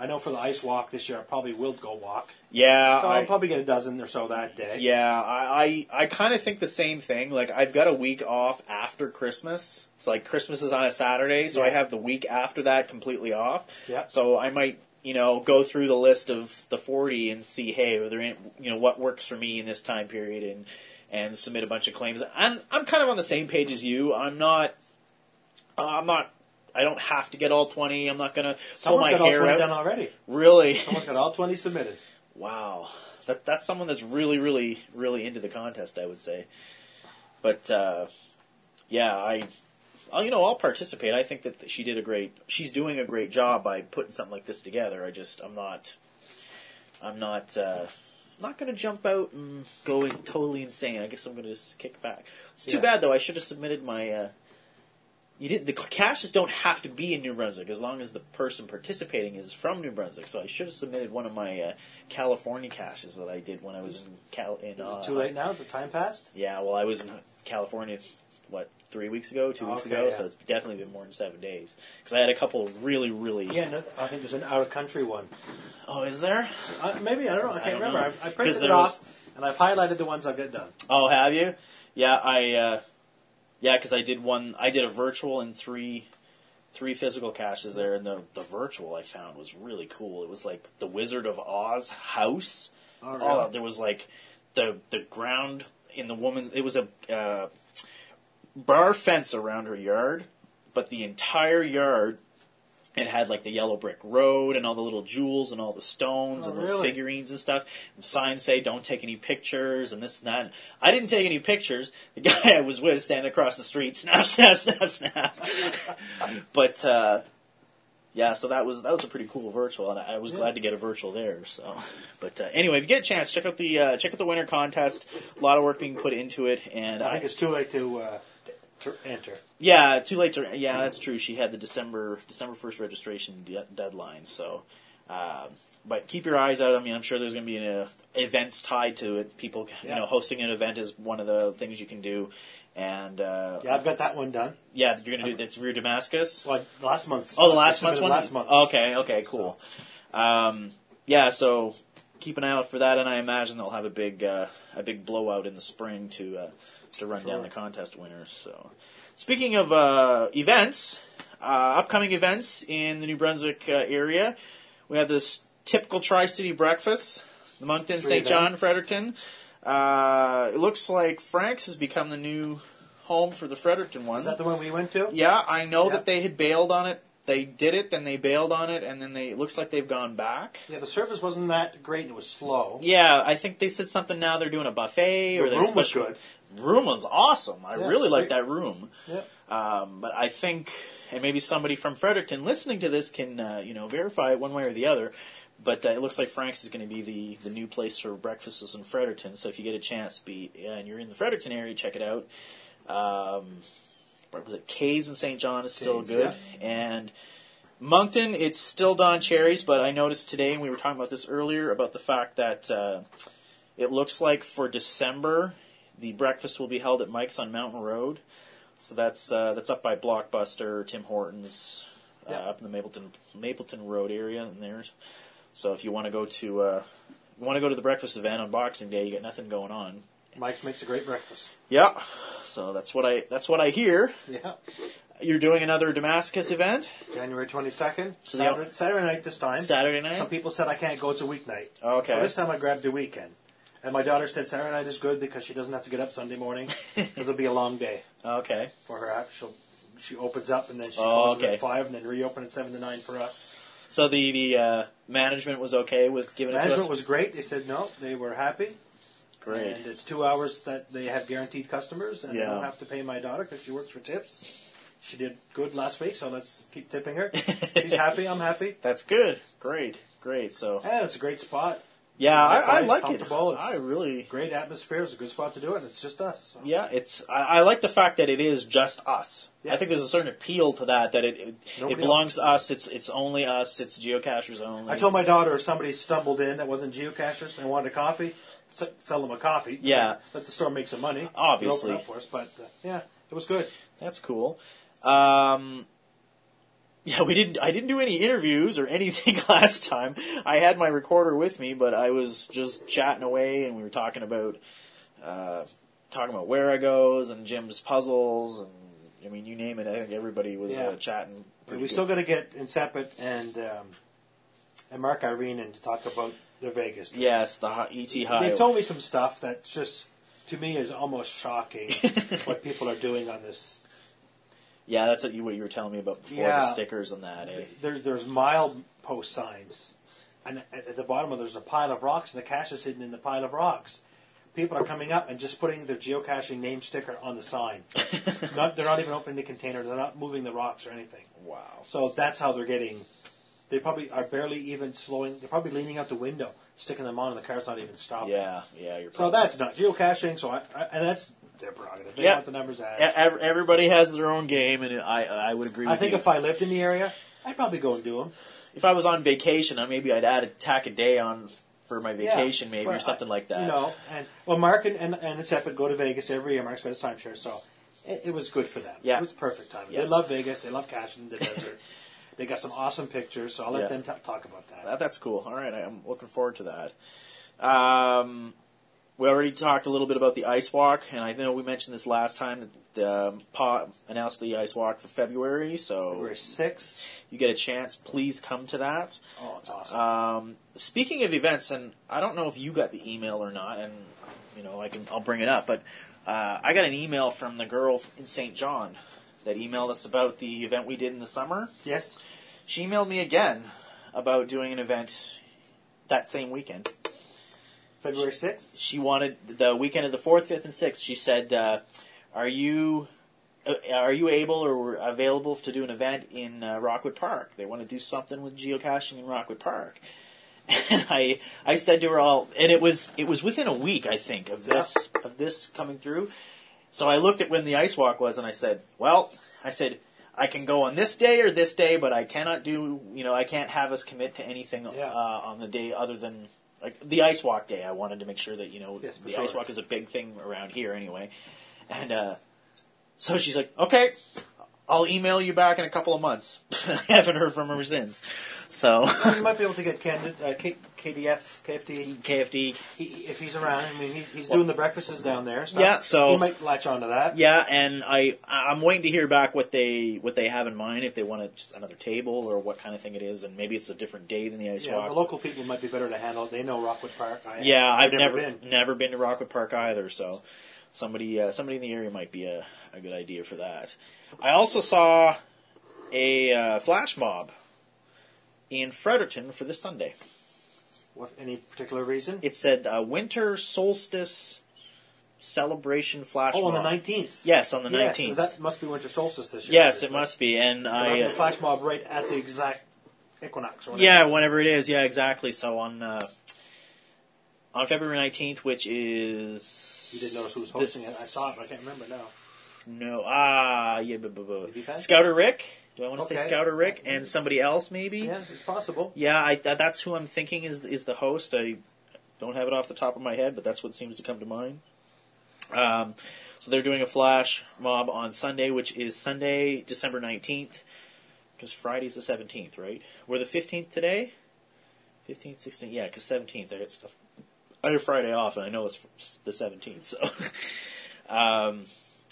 I know for the ice walk this year I probably will go walk. yeah, So I, I'll probably get a dozen or so that day. yeah, I I, I kind of think the same thing. Like I've got a week off after Christmas. It's like Christmas is on a Saturday, so I have the week after that completely off. Yeah. So I might, you know, go through the list of the 40 and see, hey, are there any, you know, what works for me in this time period and, and submit a bunch of claims. I'm, I'm kind of on the same page as you. I'm not, uh, I'm not, I don't have to get all 20. I'm not going to pull my got all hair 20 out. done already. Really? Someone's got all 20 submitted. [laughs] Wow. That, that's someone that's really, really, really into the contest, I would say. But, uh, yeah, I, you know, I'll participate. I think that she did a great, she's doing a great job by putting something like this together. I just, I'm not, I'm not, uh, not going to jump out and go totally insane. I guess I'm going to just kick back. It's too Yeah. bad though. I should have submitted my, uh, you did the caches don't have to be in New Brunswick as long as the person participating is from New Brunswick. So I should have submitted one of my uh, California caches that I did when I was in Cal. In uh, too late now? Is the time passed? Yeah, well, I was in California, what three weeks ago, two weeks Okay, ago. yeah. So it's definitely been more than seven days. Because I had a couple really, really. Yeah, no, I think there's an out of country one. Oh, is there? Uh, maybe I don't know. I I can't don't remember. know. I, I printed it off and I've highlighted the ones I've get done. Oh, have you? Yeah, I. Uh, yeah, because I did one. I did a virtual and three, three physical caches there, and the the virtual I found was really cool. It was like the Wizard of Oz house. Oh, really? Oh, there was like the the ground in the woman. It was a uh, bar fence around her yard, but the entire yard. It had like the yellow brick road and all the little jewels and all the stones Oh, and little really? figurines and stuff. Signs say don't take any pictures and this and that. I didn't take any pictures. The [laughs] guy I was with standing across the street, [laughs] snap, snap, snap, snap. [laughs] but uh, yeah, so that was that was a pretty cool virtual, and I I was Yeah. glad to get a virtual there. So, but uh, anyway, if you get a chance, check out the uh, check out the winter contest. A lot of work being put into it, and I think it's too late to, uh, to enter. yeah, too late to. Yeah, that's true. She had the December December first registration de- deadline. So, um, but keep your eyes out. I mean, I'm sure there's going to be an, uh, events tied to it. People, you know, hosting an event is one of the things you can do. And uh, Yeah, I've got that one done. yeah, you're going to do that's for Damascus. Well, last month. Oh, the last month's one. Last month. Okay, okay, cool. Um, yeah, so keep an eye out for that, and I imagine they'll have a big uh, a big blowout in the spring to uh, to run down the contest winners. So, speaking of uh, events, uh, upcoming events in the New Brunswick uh, area, we have this typical Tri City breakfast, the Moncton, St. John, Fredericton. Uh, it looks like Frank's has become the new home for the Fredericton one. Is that the one we went to? Yeah, I know Yeah. that they had bailed on it. They did it, then they bailed on it, and then they it looks like they've gone back. Yeah, the service wasn't that great and it was slow. Yeah, I think they said something now they're doing a buffet The or room was good. Room was awesome. I Yeah, really it's liked that room. Yeah. Um, but I think, and maybe somebody from Fredericton listening to this can, uh, you know, verify it one way or the other. But uh, it looks like Frank's is going to be the, the new place for breakfasts in Fredericton. So if you get a chance, be and you're in the Fredericton area, check it out. Um, what was it? Kay's in St. John is still Kay's, good, and Moncton it's still Don Cherry's. But I noticed today, and we were talking about this earlier, about the fact that uh, it looks like for December the breakfast will be held at Mike's on Mountain Road. So that's uh, that's up by Blockbuster, Tim Hortons, uh, Yeah. up in the Mapleton Mapleton Road area, and there's. So if you want to go to uh, you want to go to the breakfast event on Boxing Day, you got nothing going on. Mike's makes a great breakfast. Yeah, so that's what I that's what I hear. Yeah. You're doing another Damascus event January 22nd, So Saturday, Saturday night this time. Saturday night. Some people said I can't go, it's a weeknight. Okay. Well, this time I grabbed a weekend. And my daughter said Saturday night is good because she doesn't have to get up Sunday morning. [laughs] Because it'll be a long day Okay. for her. She'll, she opens up and then she Oh, closes okay. at 5 and then reopen at 7 to 9 for us. So the the uh, management was okay with giving it to Management us. was great. They said no, they were happy. great. And it's two hours that they have guaranteed customers, and Yeah. I don't have to pay my daughter because she works for tips. She did good last week, so let's keep tipping her. [laughs] She's happy. I'm happy. That's good. Great. Great. So And it's a great spot. Yeah, I, I like it. It's I really. Great atmosphere. It's a good spot to do it. and It's just us. So. Yeah, it's. I, I like the fact that it is just us. Yeah. I think there's a certain appeal to that. That it it, it belongs else. to us. It's it's only us. It's geocachers only. I told my daughter if somebody stumbled in that wasn't geocachers and wanted a coffee, s- sell them a coffee. Yeah. Let the store make some money. Obviously. Open up for us, but uh, yeah, it was good. That's cool. Um, yeah, we didn't. I didn't do any interviews or [laughs] anything last time. I had my recorder with me, but I was just chatting away, and we were talking about uh, talking about Waragos and Jim's puzzles, and I mean, you name it. I think everybody was Yeah. uh, chatting. pretty we good. still got to get Insepit and um, and Mark Irene in to talk about their Vegas. trip. Yes, the hi- ET high. They've told me some stuff that just to me is almost shocking [laughs] what people are doing on this. Yeah, that's what you, what you were telling me about before the stickers and that. Eh? There, there's mile post signs, and at, at the bottom of there's a pile of rocks, and the cache is hidden in the pile of rocks. People are coming up and just putting their geocaching name sticker on the sign. [laughs] not, they're not even opening the container. They're not moving the rocks or anything. Wow. So that's how they're getting. They probably are barely even slowing. They're probably leaning out the window, sticking them on, and the car's not even stopping. Yeah, yeah. You're So that's not geocaching. So I, I and that's their prerogative. They Yeah. want the numbers added. E- Everybody has their own game, and I I would agree. with I think you. if I lived in the area, I'd probably go and do them. if I was on vacation, I maybe I'd add a tack a day on for my Yeah. vacation, maybe, or something I- like that. You know, and well, Mark and and, and it's Epic go to Vegas every year. Mark's got his timeshare, so it, it was good for them. Yeah. it was perfect time. Yeah. They love Vegas. They love caching in the desert. [laughs] They got some awesome pictures, so I'll let Yeah. them t- talk about that. That, that's cool. All right, I'm looking forward to that. Um, we already talked a little bit about the ice walk, and I know we mentioned this last time that um, Pa announced the ice walk for February. So We're six. you get a chance, please come to that. Oh, it's awesome. Um, speaking of events, and I don't know if you got the email or not, and you know I can I'll bring it up, but uh, I got an email from the girl in St. John that emailed us about the event we did in the summer. yes. She emailed me again about doing an event that same weekend. February sixth. She wanted the weekend of the fourth, fifth, and sixth. She said, uh, "Are you uh, are you able or available to do an event in uh, Rockwood Park? They want to do something with geocaching in Rockwood Park." And [laughs] I I said to her all, and it was it was within a week I think of this of this coming through. So I looked at when the ice walk was, and I said, "Well, I said." I can go on this day or this day, but I cannot do, you know, I can't have us commit to anything Yeah. uh, on the day other than like the ice walk day. I wanted to make sure that you know Yes, the sure. ice walk is a big thing around here anyway. And uh, so she's like, "Okay, I'll email you back in a couple of months." [laughs] I haven't heard from her since. So you [laughs] might be able to get Candid, uh, K- KDF, KFD, KFD, he, if he's around. I mean, he's, he's doing the breakfasts down there. Yeah, so- he might latch onto that. yeah, and I I'm waiting to hear back what they what they have in mind if they want to just another table or what kind of thing it is, and maybe it's a different day than the ice Yeah, walk. the local people might be better to handle it. They know Rockwood Park. I, Yeah, I've, never been. never been to Rockwood Park either, so somebody uh, somebody in the area might be a, a good idea for that. I also saw a uh, flash mob in Fredericton for this Sunday. What, any particular reason? It said uh, winter solstice celebration flash oh, on the nineteenth. Yes, on the Yes, nineteenth. so that must be winter solstice this year. yes, it must be, and We're I. Uh, a flash mob right at the exact equinox. Or. Yeah, whenever it is. Yeah, exactly. So on uh, on February nineteenth, which is You didn't notice who was this- hosting it. I saw it, but I can't remember now. No, ah, yeah, bu- bu- bu- Maybe that? Scouter Rick. Do I want to say Okay. Scouter Rick and somebody else maybe? Yeah, it's possible. Yeah, I, that, that's who I'm thinking is is the host. I don't have it off the top of my head, but that's what seems to come to mind. Um, so they're doing a flash mob on Sunday, which is Sunday, December nineteenth, because Friday's the seventeenth, right? We're the fifteenth today. Fifteenth, sixteenth, yeah, because seventeenth. I got stuff. I have Friday off, and I know it's the seventeenth. So, [laughs] um,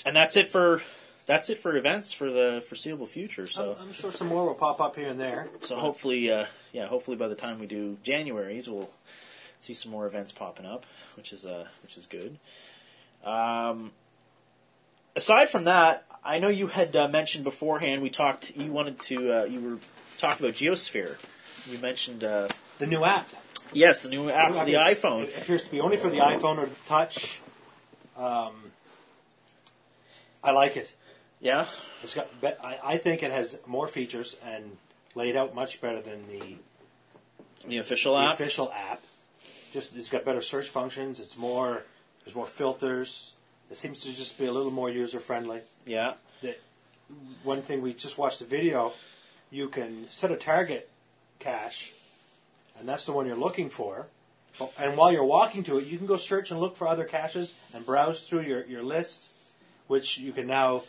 and that's it for that's it for events for the foreseeable future. So. I'm, I'm sure some more will pop up here and there. So hopefully, uh, yeah, hopefully by the time we do January's, we'll see some more events popping up, which is uh, which is good. Um, aside from that, I know you had uh, mentioned beforehand. We talked. You wanted to. Uh, you were talking about Geosphere. You mentioned uh, The new app. yes, the new app New for the iPhone. It appears to be only for the iPhone or the Touch. Um, I like it. Yeah, It's got. be- I, I think it has more features and laid out much better than the, the official the app. official app. Just it's got better search functions. It's more. There's more filters. It seems to just be a little more user friendly. Yeah, that one thing we just watched the video, you can set a target cache, and that's the one you're looking for. Oh, And while you're walking to it, you can go search and look for other caches and browse through your, your list, which you can now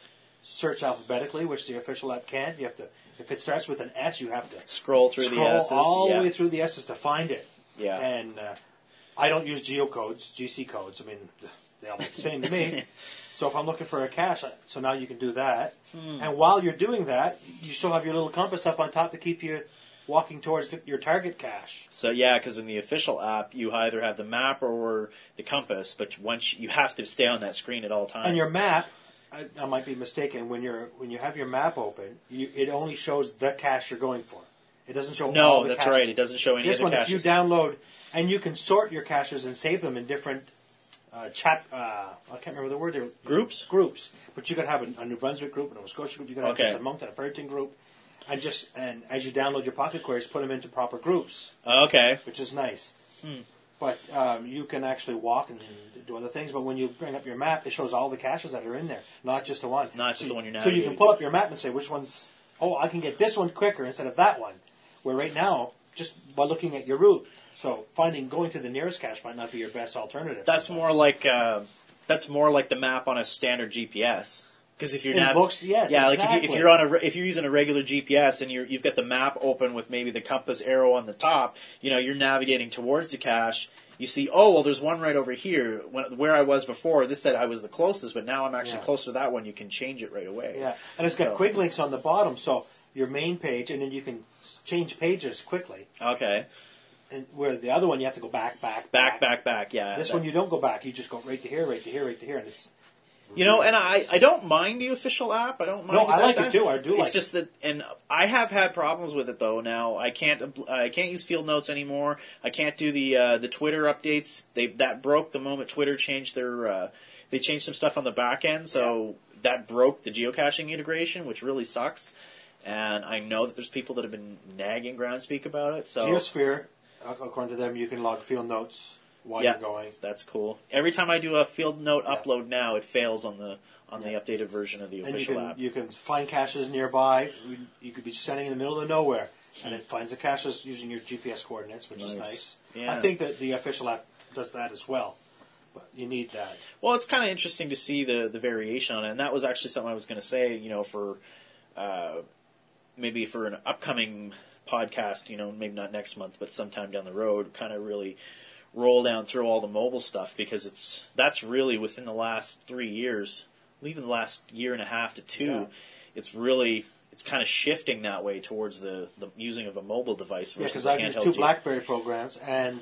search alphabetically, which the official app can't. You have to, if it starts with an S, you have to scroll through scroll the S's. all yeah. the way through the S's to find it. Yeah. And uh, I don't use geocodes, GC codes. I mean, they all look the same to me. [laughs] So if I'm looking for a cache, so now you can do that. Hmm. And while you're doing that, you still have your little compass up on top to keep you walking towards the, your target cache. So yeah, because in the official app, you either have the map or the compass, but once you, you have to stay on that screen at all times. And your map, I, I might be mistaken. When you're when you have your map open, you, it only shows the cache you're going for. It doesn't show all no, the that's caches. right. It doesn't show any This other one, caches. if you download, and you can sort your caches and save them in different uh, chat. Uh, I can't remember the word. They're, Groups? Groups. But you could have a, a New Brunswick group, a Nova Scotia group. You could have Okay. just a Moncton, a Fredericton group, and just and as you download your pocket queries, put them into proper groups, okay. which is nice. Hmm. But um, you can actually walk and do other things. But when you bring up your map, it shows all the caches that are in there, not just the one. Not just So the one you're now. So you can pull up your map and say which one's. Oh, I can get this one quicker instead of that one. Where right now just by looking at your route. So finding going to the nearest cache might not be your best alternative. That's sometimes. more like uh, that's more like the map on a standard GPS. Because if you're In nav- books, yes, yeah, like if, you, if you're on a if you're using a regular GPS and you're you've got the map open with maybe the compass arrow on the top, you know, you're navigating towards the cache. You see, oh well, there's one right over here. When, where I was before, this said I was the closest, but now I'm actually Yeah. closer to that one. You can change it right away. Yeah, and it's got So- quick links on the bottom, so your main page, and then you can change pages quickly. Okay. And where the other one, you have to go back, back, Back, back, back. Yeah. This that- one, you don't go back. You just go right to here, right to here, right to here, and it's You know, and I, I don't mind the official app. I don't mind. No, I that like it too. I do It's like it. It's just that, and I have had problems with it though. Now I can't I can't use field notes anymore. I can't do the uh, the Twitter updates. They that broke the moment Twitter changed their uh, they changed some stuff on the back end, so that broke the geocaching integration, which really sucks. And I know that there's people that have been nagging Groundspeak about it. So Geosphere. According to them, you can log field notes while Yeah. you're going. that's cool. Every time I do a field note Yeah. upload now, it fails on the on the updated version of the And you official can app. you can find caches nearby. You- You could be standing in the middle of nowhere, and it finds the caches using your GPS coordinates, which is Nice. nice. Yeah. I think that the official app does that as well, but you need that. Well, it's kind of interesting to see the the variation on it, and that was actually something I was going to say. You know, for uh, maybe for an upcoming podcast, you know, maybe not next month, but sometime down the road, kind of really roll down through all the mobile stuff because it's that's really within the last three years, even the last year and a half to two, Yeah. it's really it's kind of shifting that way towards the, the using of a mobile device Yeah, because I've used two G- BlackBerry programs and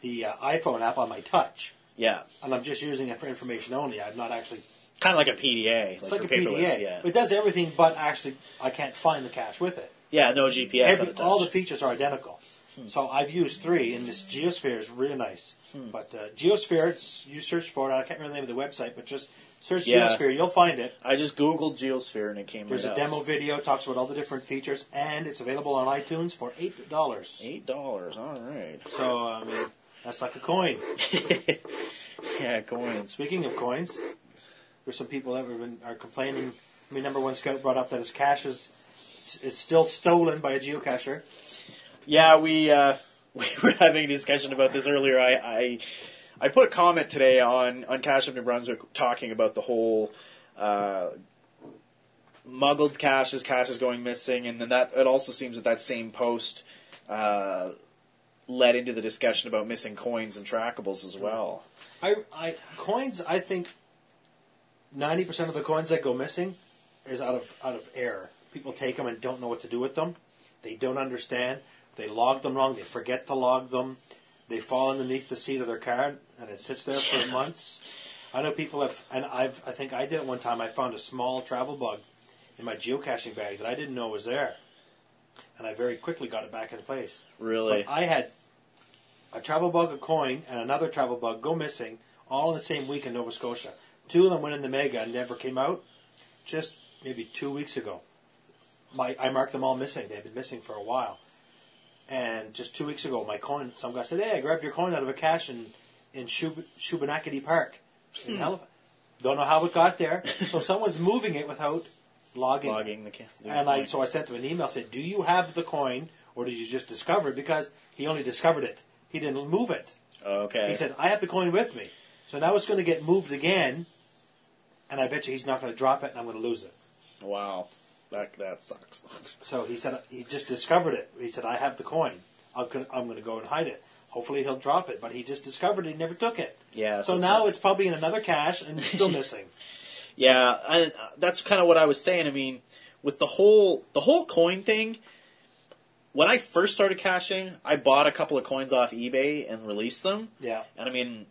the uh, iPhone app on my touch, Yeah, and I'm just using it for information only. I'm not actually. kind of like a PDA, It's like, a PDA. Yeah, It does everything, but actually, I can't find the cache with it. yeah, no GPS. Every, all the features are identical. So I've used three, and this Geosphere is really nice. Hmm. But uh, Geosphere, it's, you search for it. I can't remember the name of the website, but just search Yeah. Geosphere. You'll find it. I just googled Geosphere and it came There's right a up. demo video, talks about all the different features, and it's available on iTunes for eight dollars. Eight dollars. All right. So I mean, that's like a coin. [laughs] yeah, coins. Speaking of coins, there's some people that have been, are complaining. I mean, number one scout brought up that his cache is is still stolen by a geocacher. Yeah, we uh, [laughs] we were having a discussion about this earlier. I I, I put a comment today on on Cache Up New Brunswick talking about the whole. Uh, Muggled caches, caches going missing, and then that it also seems that that same post uh, led into the discussion about missing coins and trackables as well. I, I coins. I think ninety percent of the coins that go missing is out of out of error. People take them and don't know what to do with them. They don't understand. They log them wrong. They forget to log them. They fall underneath the seat of their car and it sits there for months. I know people have, and I've. I think I did it one time. I found a small travel bug in my geocaching bag that I didn't know was there, and I very quickly got it back in place. Really, But I had a travel bug, a coin, and another travel bug go missing all in the same week in Nova Scotia. Two of them went in the mega and never came out. Just maybe two weeks ago, my I marked them all missing. They've been missing for a while. And just two weeks ago, my coin. Some guy said, "Hey, I grabbed your coin out of a cache in in Shub- Shubenacadie Park in hmm. Halifax." Don't know how it got there. so someone's moving it without logging. logging the, ca- the And I so I sent him an email said, "Do you have the coin, or did you just discover it?" Because he only discovered it. He didn't move it. okay. He said, "I have the coin with me." So now it's going to get moved again, and I bet you he's not going to drop it, and I'm going to lose it. Wow, that that sucks. [laughs] So he said he just discovered it. He said, "I have the coin. I'm gonna, I'm going to go and hide it. Hopefully he'll drop it." But he just discovered it. He never took it. yeah. So now it's probably in another cache and it's still [laughs] missing. yeah, I, that's kind of what I was saying. I mean, with the whole the whole coin thing. When I first started caching, I bought a couple of coins off eBay and released them, Yeah, and I mean,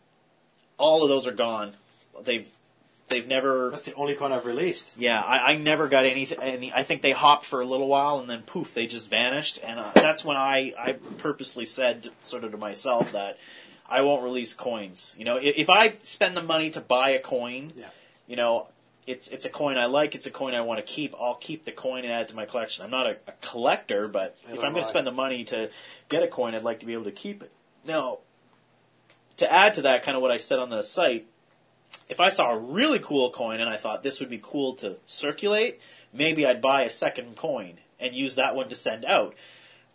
all of those are gone. They've they've never that's the only coin I've released. Yeah, I, I never got anything. Any, I think they hopped for a little while and then poof, they just vanished. And uh, that's when I, I purposely said, sort of to myself, that I won't release coins. You know, if, if I spend the money to buy a coin, Yeah. you know, it's it's a coin I like. It's a coin I want to keep. I'll keep the coin and add it to my collection. I'm not a, a collector, but if I'm going to spend the money to get a coin, I'd like to be able to keep it. Now, to add to that, kind of what I said on the site, if I saw a really cool coin and I thought this would be cool to circulate, maybe I'd buy a second coin and use that one to send out.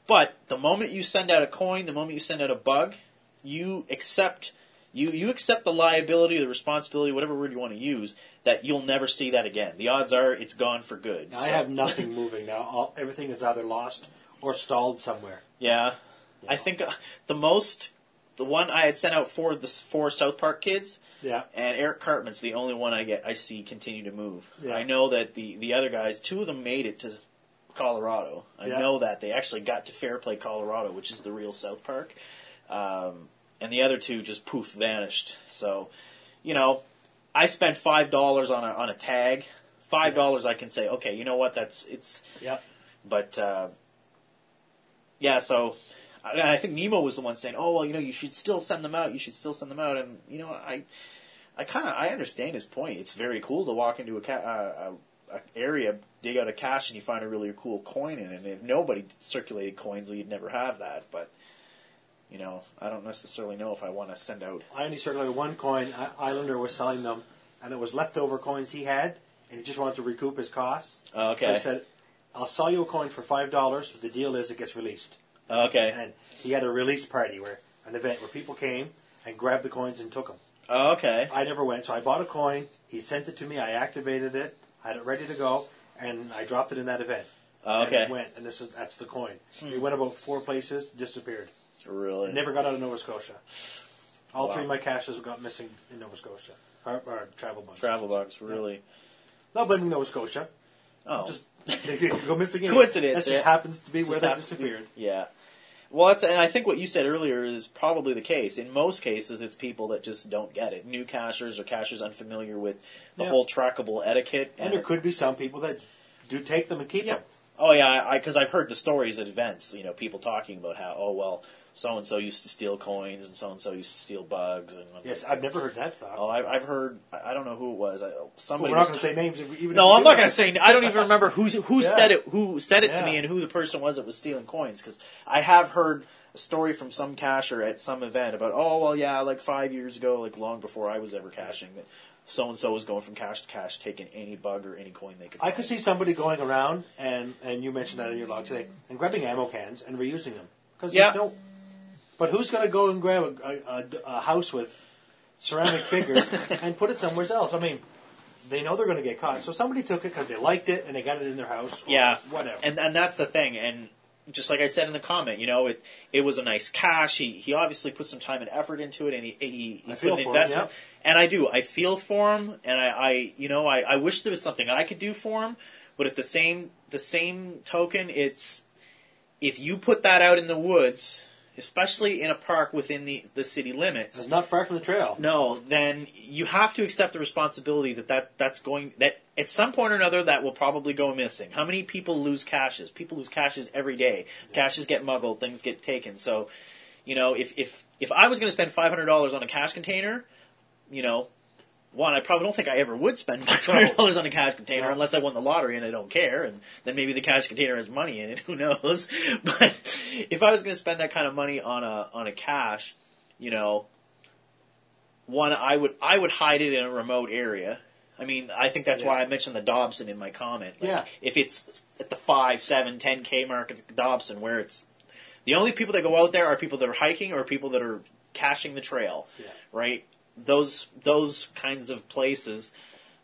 But the moment you send out a coin, the moment you send out a bug, you accept you you accept the liability, the responsibility, whatever word you want to use, that you'll never see that again. The odds are it's gone for good. I So, have nothing moving now. All, everything is either lost or stalled somewhere. yeah. I think uh, the most the one I had sent out for the four South Park kids Yeah. and Eric Cartman's the only one I get I see continue to move. Yeah. I know that the the other guys, two of them made it to Colorado. I Yeah. know that they actually got to Fairplay, Colorado, which is the real South Park. Um, and the other two just poof vanished. So, you know, I spent five dollars on a on a tag. Five dollars, I can say, okay, you know what? That's it's. Yeah. But uh, yeah, so I, I think Nemo was the one saying, "Oh well, you know, you should still send them out. You should still send them out." And you know, I, I kind of I understand his point. It's very cool to walk into a, ca- uh, a, a area, dig out a cache, and you find a really cool coin in it. And if nobody circulated coins, well, you'd never have that. But you know, I don't necessarily know if I want to send out. I only circulated one coin. Islander was selling them, and it was leftover coins he had, and he just wanted to recoup his costs. Oh, So he said, "I'll sell you a coin for five dollars. But the deal is, it gets released." Oh, okay. And he had a release party where an event where people came and grabbed the coins and took them. Oh, okay. I never went, so I bought a coin. He sent it to me. I activated it. I had it ready to go, and I dropped it in that event. Oh, And okay. it went, and this is that's the coin. Hmm. It went about four places, disappeared. Really? It never got out of Nova Scotia. All Wow. three of my caches got missing in Nova Scotia. Or, or travel bugs. Travel bugs. Really? Not blaming Nova Scotia. Oh. Just [laughs] they go missing. [laughs] Coincidence, That just happens to be Just where they happens to be- disappeared. Yeah. Well, that's and I think what you said earlier is probably the case. In most cases, it's people that just don't get it. New cachers or cachers unfamiliar with the Yeah. whole trackable etiquette. And there could be some people that do take them and keep them. Oh yeah, I because I've heard the stories at events. You know, people talking about how oh well, so and so used to steal coins and so and so used to steal bugs and Yes, I've never heard that thought. oh I, I've heard I don't know who it was. I, But somebody we're not going to say names. If even No, if I'm not going to say. I don't even remember who who [laughs] Yeah. said it. Who said it to me, and who the person was that was stealing coins. Because I have heard a story from some cacher at some event about, oh well, yeah, like five years ago, like long before I was ever caching, that so and so was going from cache to cache, taking any bug or any coin they could. I Find. could see somebody going around and and you mentioned that in your log today and grabbing ammo cans and reusing them because Yeah. no. But who's going to go and grab a, a, a, house with ceramic figures [laughs] and put it somewhere else? I mean, they know they're going to get caught, so somebody took it because they liked it and they got it in their house. Or Yeah, whatever. and and that's the thing. And just like I said in the comment, you know, it it was a nice cache. He he obviously put some time and effort into it, and he he, he put an for him, investment. yeah. And I do. I feel for him, and I, I you know I, I wish there was something I could do for him. But at the same the same token, it's if you put that out in the woods, especially in a park within the the city limits, it's not far from the trail. no, then you have to accept the responsibility that, that that's going that at some point or another that will probably go missing. How many people lose caches? People lose caches every day. Caches get muggled, things get taken. So, you know, if if if I was going to spend five hundred dollars on a cache container, you know, one, I probably don't think I ever would spend [laughs] five hundred dollars on a cache container No. unless I won the lottery and I don't care, and then maybe the cache container has money in it. [laughs] Who knows? [laughs] But if I was going to spend that kind of money on a on a cache, you know, one I would I would hide it in a remote area. I mean, I think that's why I mentioned the Dobson in my comment. Like, Yeah. If it's at the five, seven, ten k mark at Dobson, where it's the only people that go out there are people that are hiking or people that are caching the trail, Yeah. right? Those those kinds of places,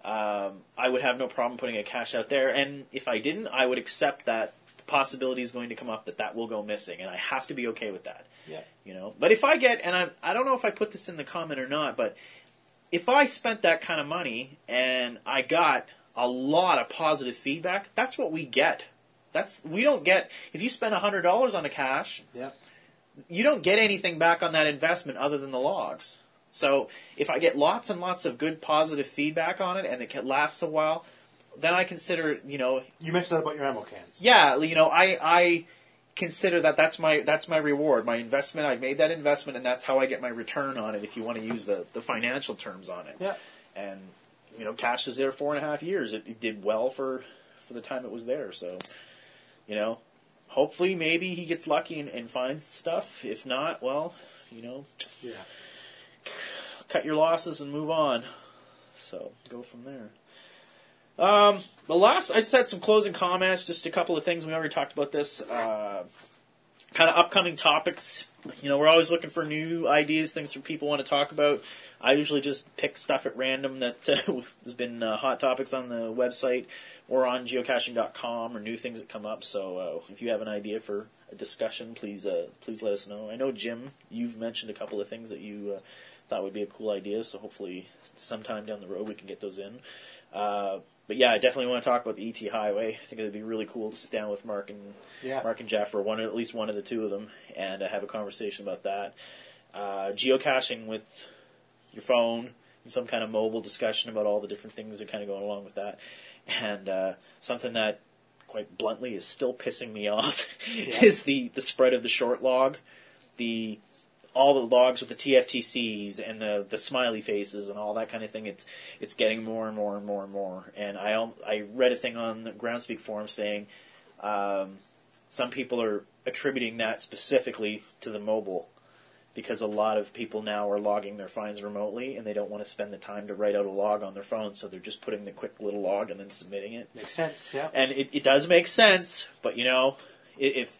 um, I would have no problem putting a cache out there. And if I didn't, I would accept that the possibility is going to come up that that will go missing, and I have to be okay with that Yeah. you know. But if I get, and I, I don't know if I put this in the comment or not, but if I spent that kind of money and I got a lot of positive feedback, that's what we get. That's we don't get if you spend hundred dollars on a cache, Yeah. you don't get anything back on that investment other than the logs. So if I get lots and lots of good positive feedback on it and it lasts a while, then I consider you know You mentioned that about your ammo cans. yeah, you know, I I consider that that's my that's my reward, my investment. I've made that investment, and that's how I get my return on it. If you want to use the the financial terms on it, Yeah. and you know, cache is there four and a half years. It, it did well for for the time it was there. So, you know, hopefully, maybe he gets lucky and, and finds stuff. If not, well, you know, Yeah. Cut your losses and move on. So go from there. Um, the last, I just had some closing comments, just a couple of things. We already talked about this. Uh, kind of upcoming topics. You know, we're always looking for new ideas, things that people want to talk about. I usually just pick stuff at random that uh, [laughs] has been uh, hot topics on the website or on geocaching.com or new things that come up. So uh, if you have an idea for a discussion, please uh, please let us know. I know Jim, you've mentioned a couple of things that you uh, thought would be a cool idea. So hopefully sometime down the road we can get those in. Uh, but yeah, I definitely want to talk about the ET Highway. I think it'd be really cool to sit down with Mark and Yeah. Mark and Jeff, or one at least one of the two of them, and uh, have a conversation about that. Uh, geocaching with your phone and some kind of mobile discussion about all the different things that kind of go along with that, and uh, something that, quite bluntly, is still pissing me [laughs] off Yeah. is the the spread of the short log, the all the logs with the TFTCs and the the smiley faces and all that kind of thing. It's it's getting more and more and more and more. And I I read a thing on the Groundspeak forum saying um, some people are attributing that specifically to the mobile because a lot of people now are logging their finds remotely and they don't want to spend the time to write out a log on their phone, so they're just putting the quick little log and then submitting it. Makes sense. Yeah. And it, it does make sense, but you know, if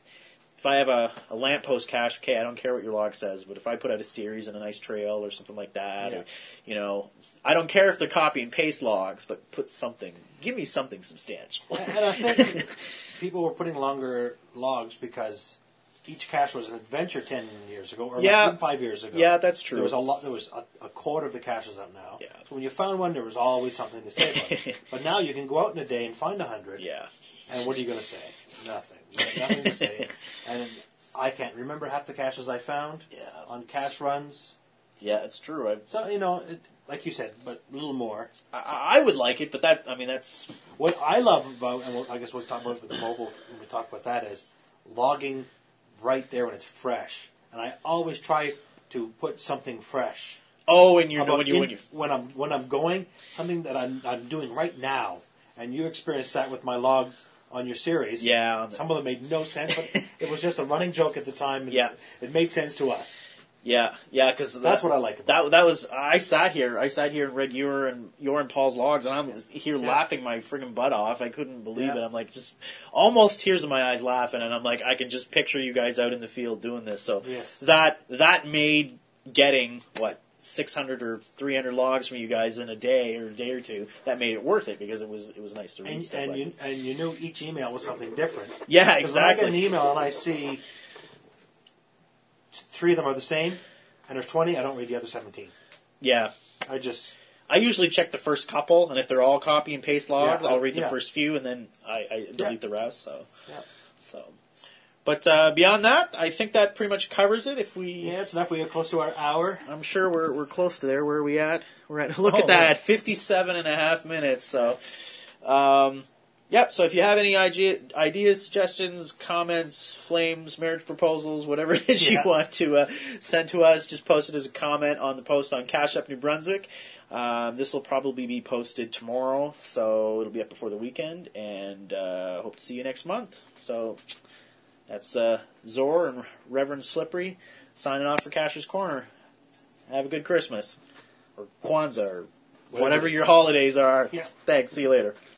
if I have a, a lamppost cache, okay, I don't care what your log says, but if I put out a series and a nice trail or something like that, Yeah. or, you know, I don't care if they're copy and paste logs, but put something, give me something substantial. and I think [laughs] people were putting longer logs because each cache was an adventure ten years ago, or Yeah. even five years ago. Yeah, that's true. There was a lot. There was a, a quarter of the caches out now. Yeah. So when you found one, there was always something to say about it. [laughs] but now you can go out in a day and find a hundred. yeah. And what are you going to say? Nothing. Nothing to say. [laughs] And I can't remember half the caches I found Yeah. on cache runs. Yeah, it's true. I, So you know, it, like you said, but a little more. I, I would like it, but that, I mean, that's, What I love about, and we'll, I guess we'll talk about it with the mobile when we talk about that, is logging right there when it's fresh. And I always try to put something fresh. oh, and you know, About when you, in- when you, when I'm when I'm going, something that I'm I'm doing right now. And you experienced that with my logs on your series. Yeah, on the- Some of them made no sense, but [laughs] it was just a running joke at the time. And Yeah. It made sense to us. yeah, yeah, because That's what I like about That that was I sat here I sat here and read your and your and Paul's logs and I'm here Yeah. laughing my friggin' butt off. I couldn't believe Yeah. it. I'm like just almost tears in my eyes laughing and I'm like I can just picture you guys out in the field doing this. So Yes. that that made getting what 600 or 300 logs from you guys in a day or a day or two that made it worth it because it was it was nice to read And, stuff and like you and you knew each email was something different. yeah exactly when I get an email and I see three of them are the same, and there's 20, I don't read the other 17. yeah I just, I usually check the first couple, and if they're all copy and paste logs, Yeah, I'll read the yeah. first few, and then I, I delete Yeah. the rest. So, Yeah. so. But uh, beyond that, I think that pretty much covers it. If we, yeah, it's enough. We get close to our hour. I'm sure we're we're close to there. Where are we at? We're at. [laughs] Look Oh, at that, yeah. 57 and a half minutes. So, um, yep. So if you have any idea, ideas, suggestions, comments, flames, marriage proposals, whatever [laughs] it is you want to uh, send to us, just post it as a comment on the post on Cache Up New Brunswick. Um, this will probably be posted tomorrow, so it'll be up before the weekend, and uh, hope to see you next month. So that's uh, Zor and Reverend Slippery signing off for Cacher's Corner. Have a good Christmas, or Kwanzaa, or whatever your holidays are. Yeah. Thanks. See you later.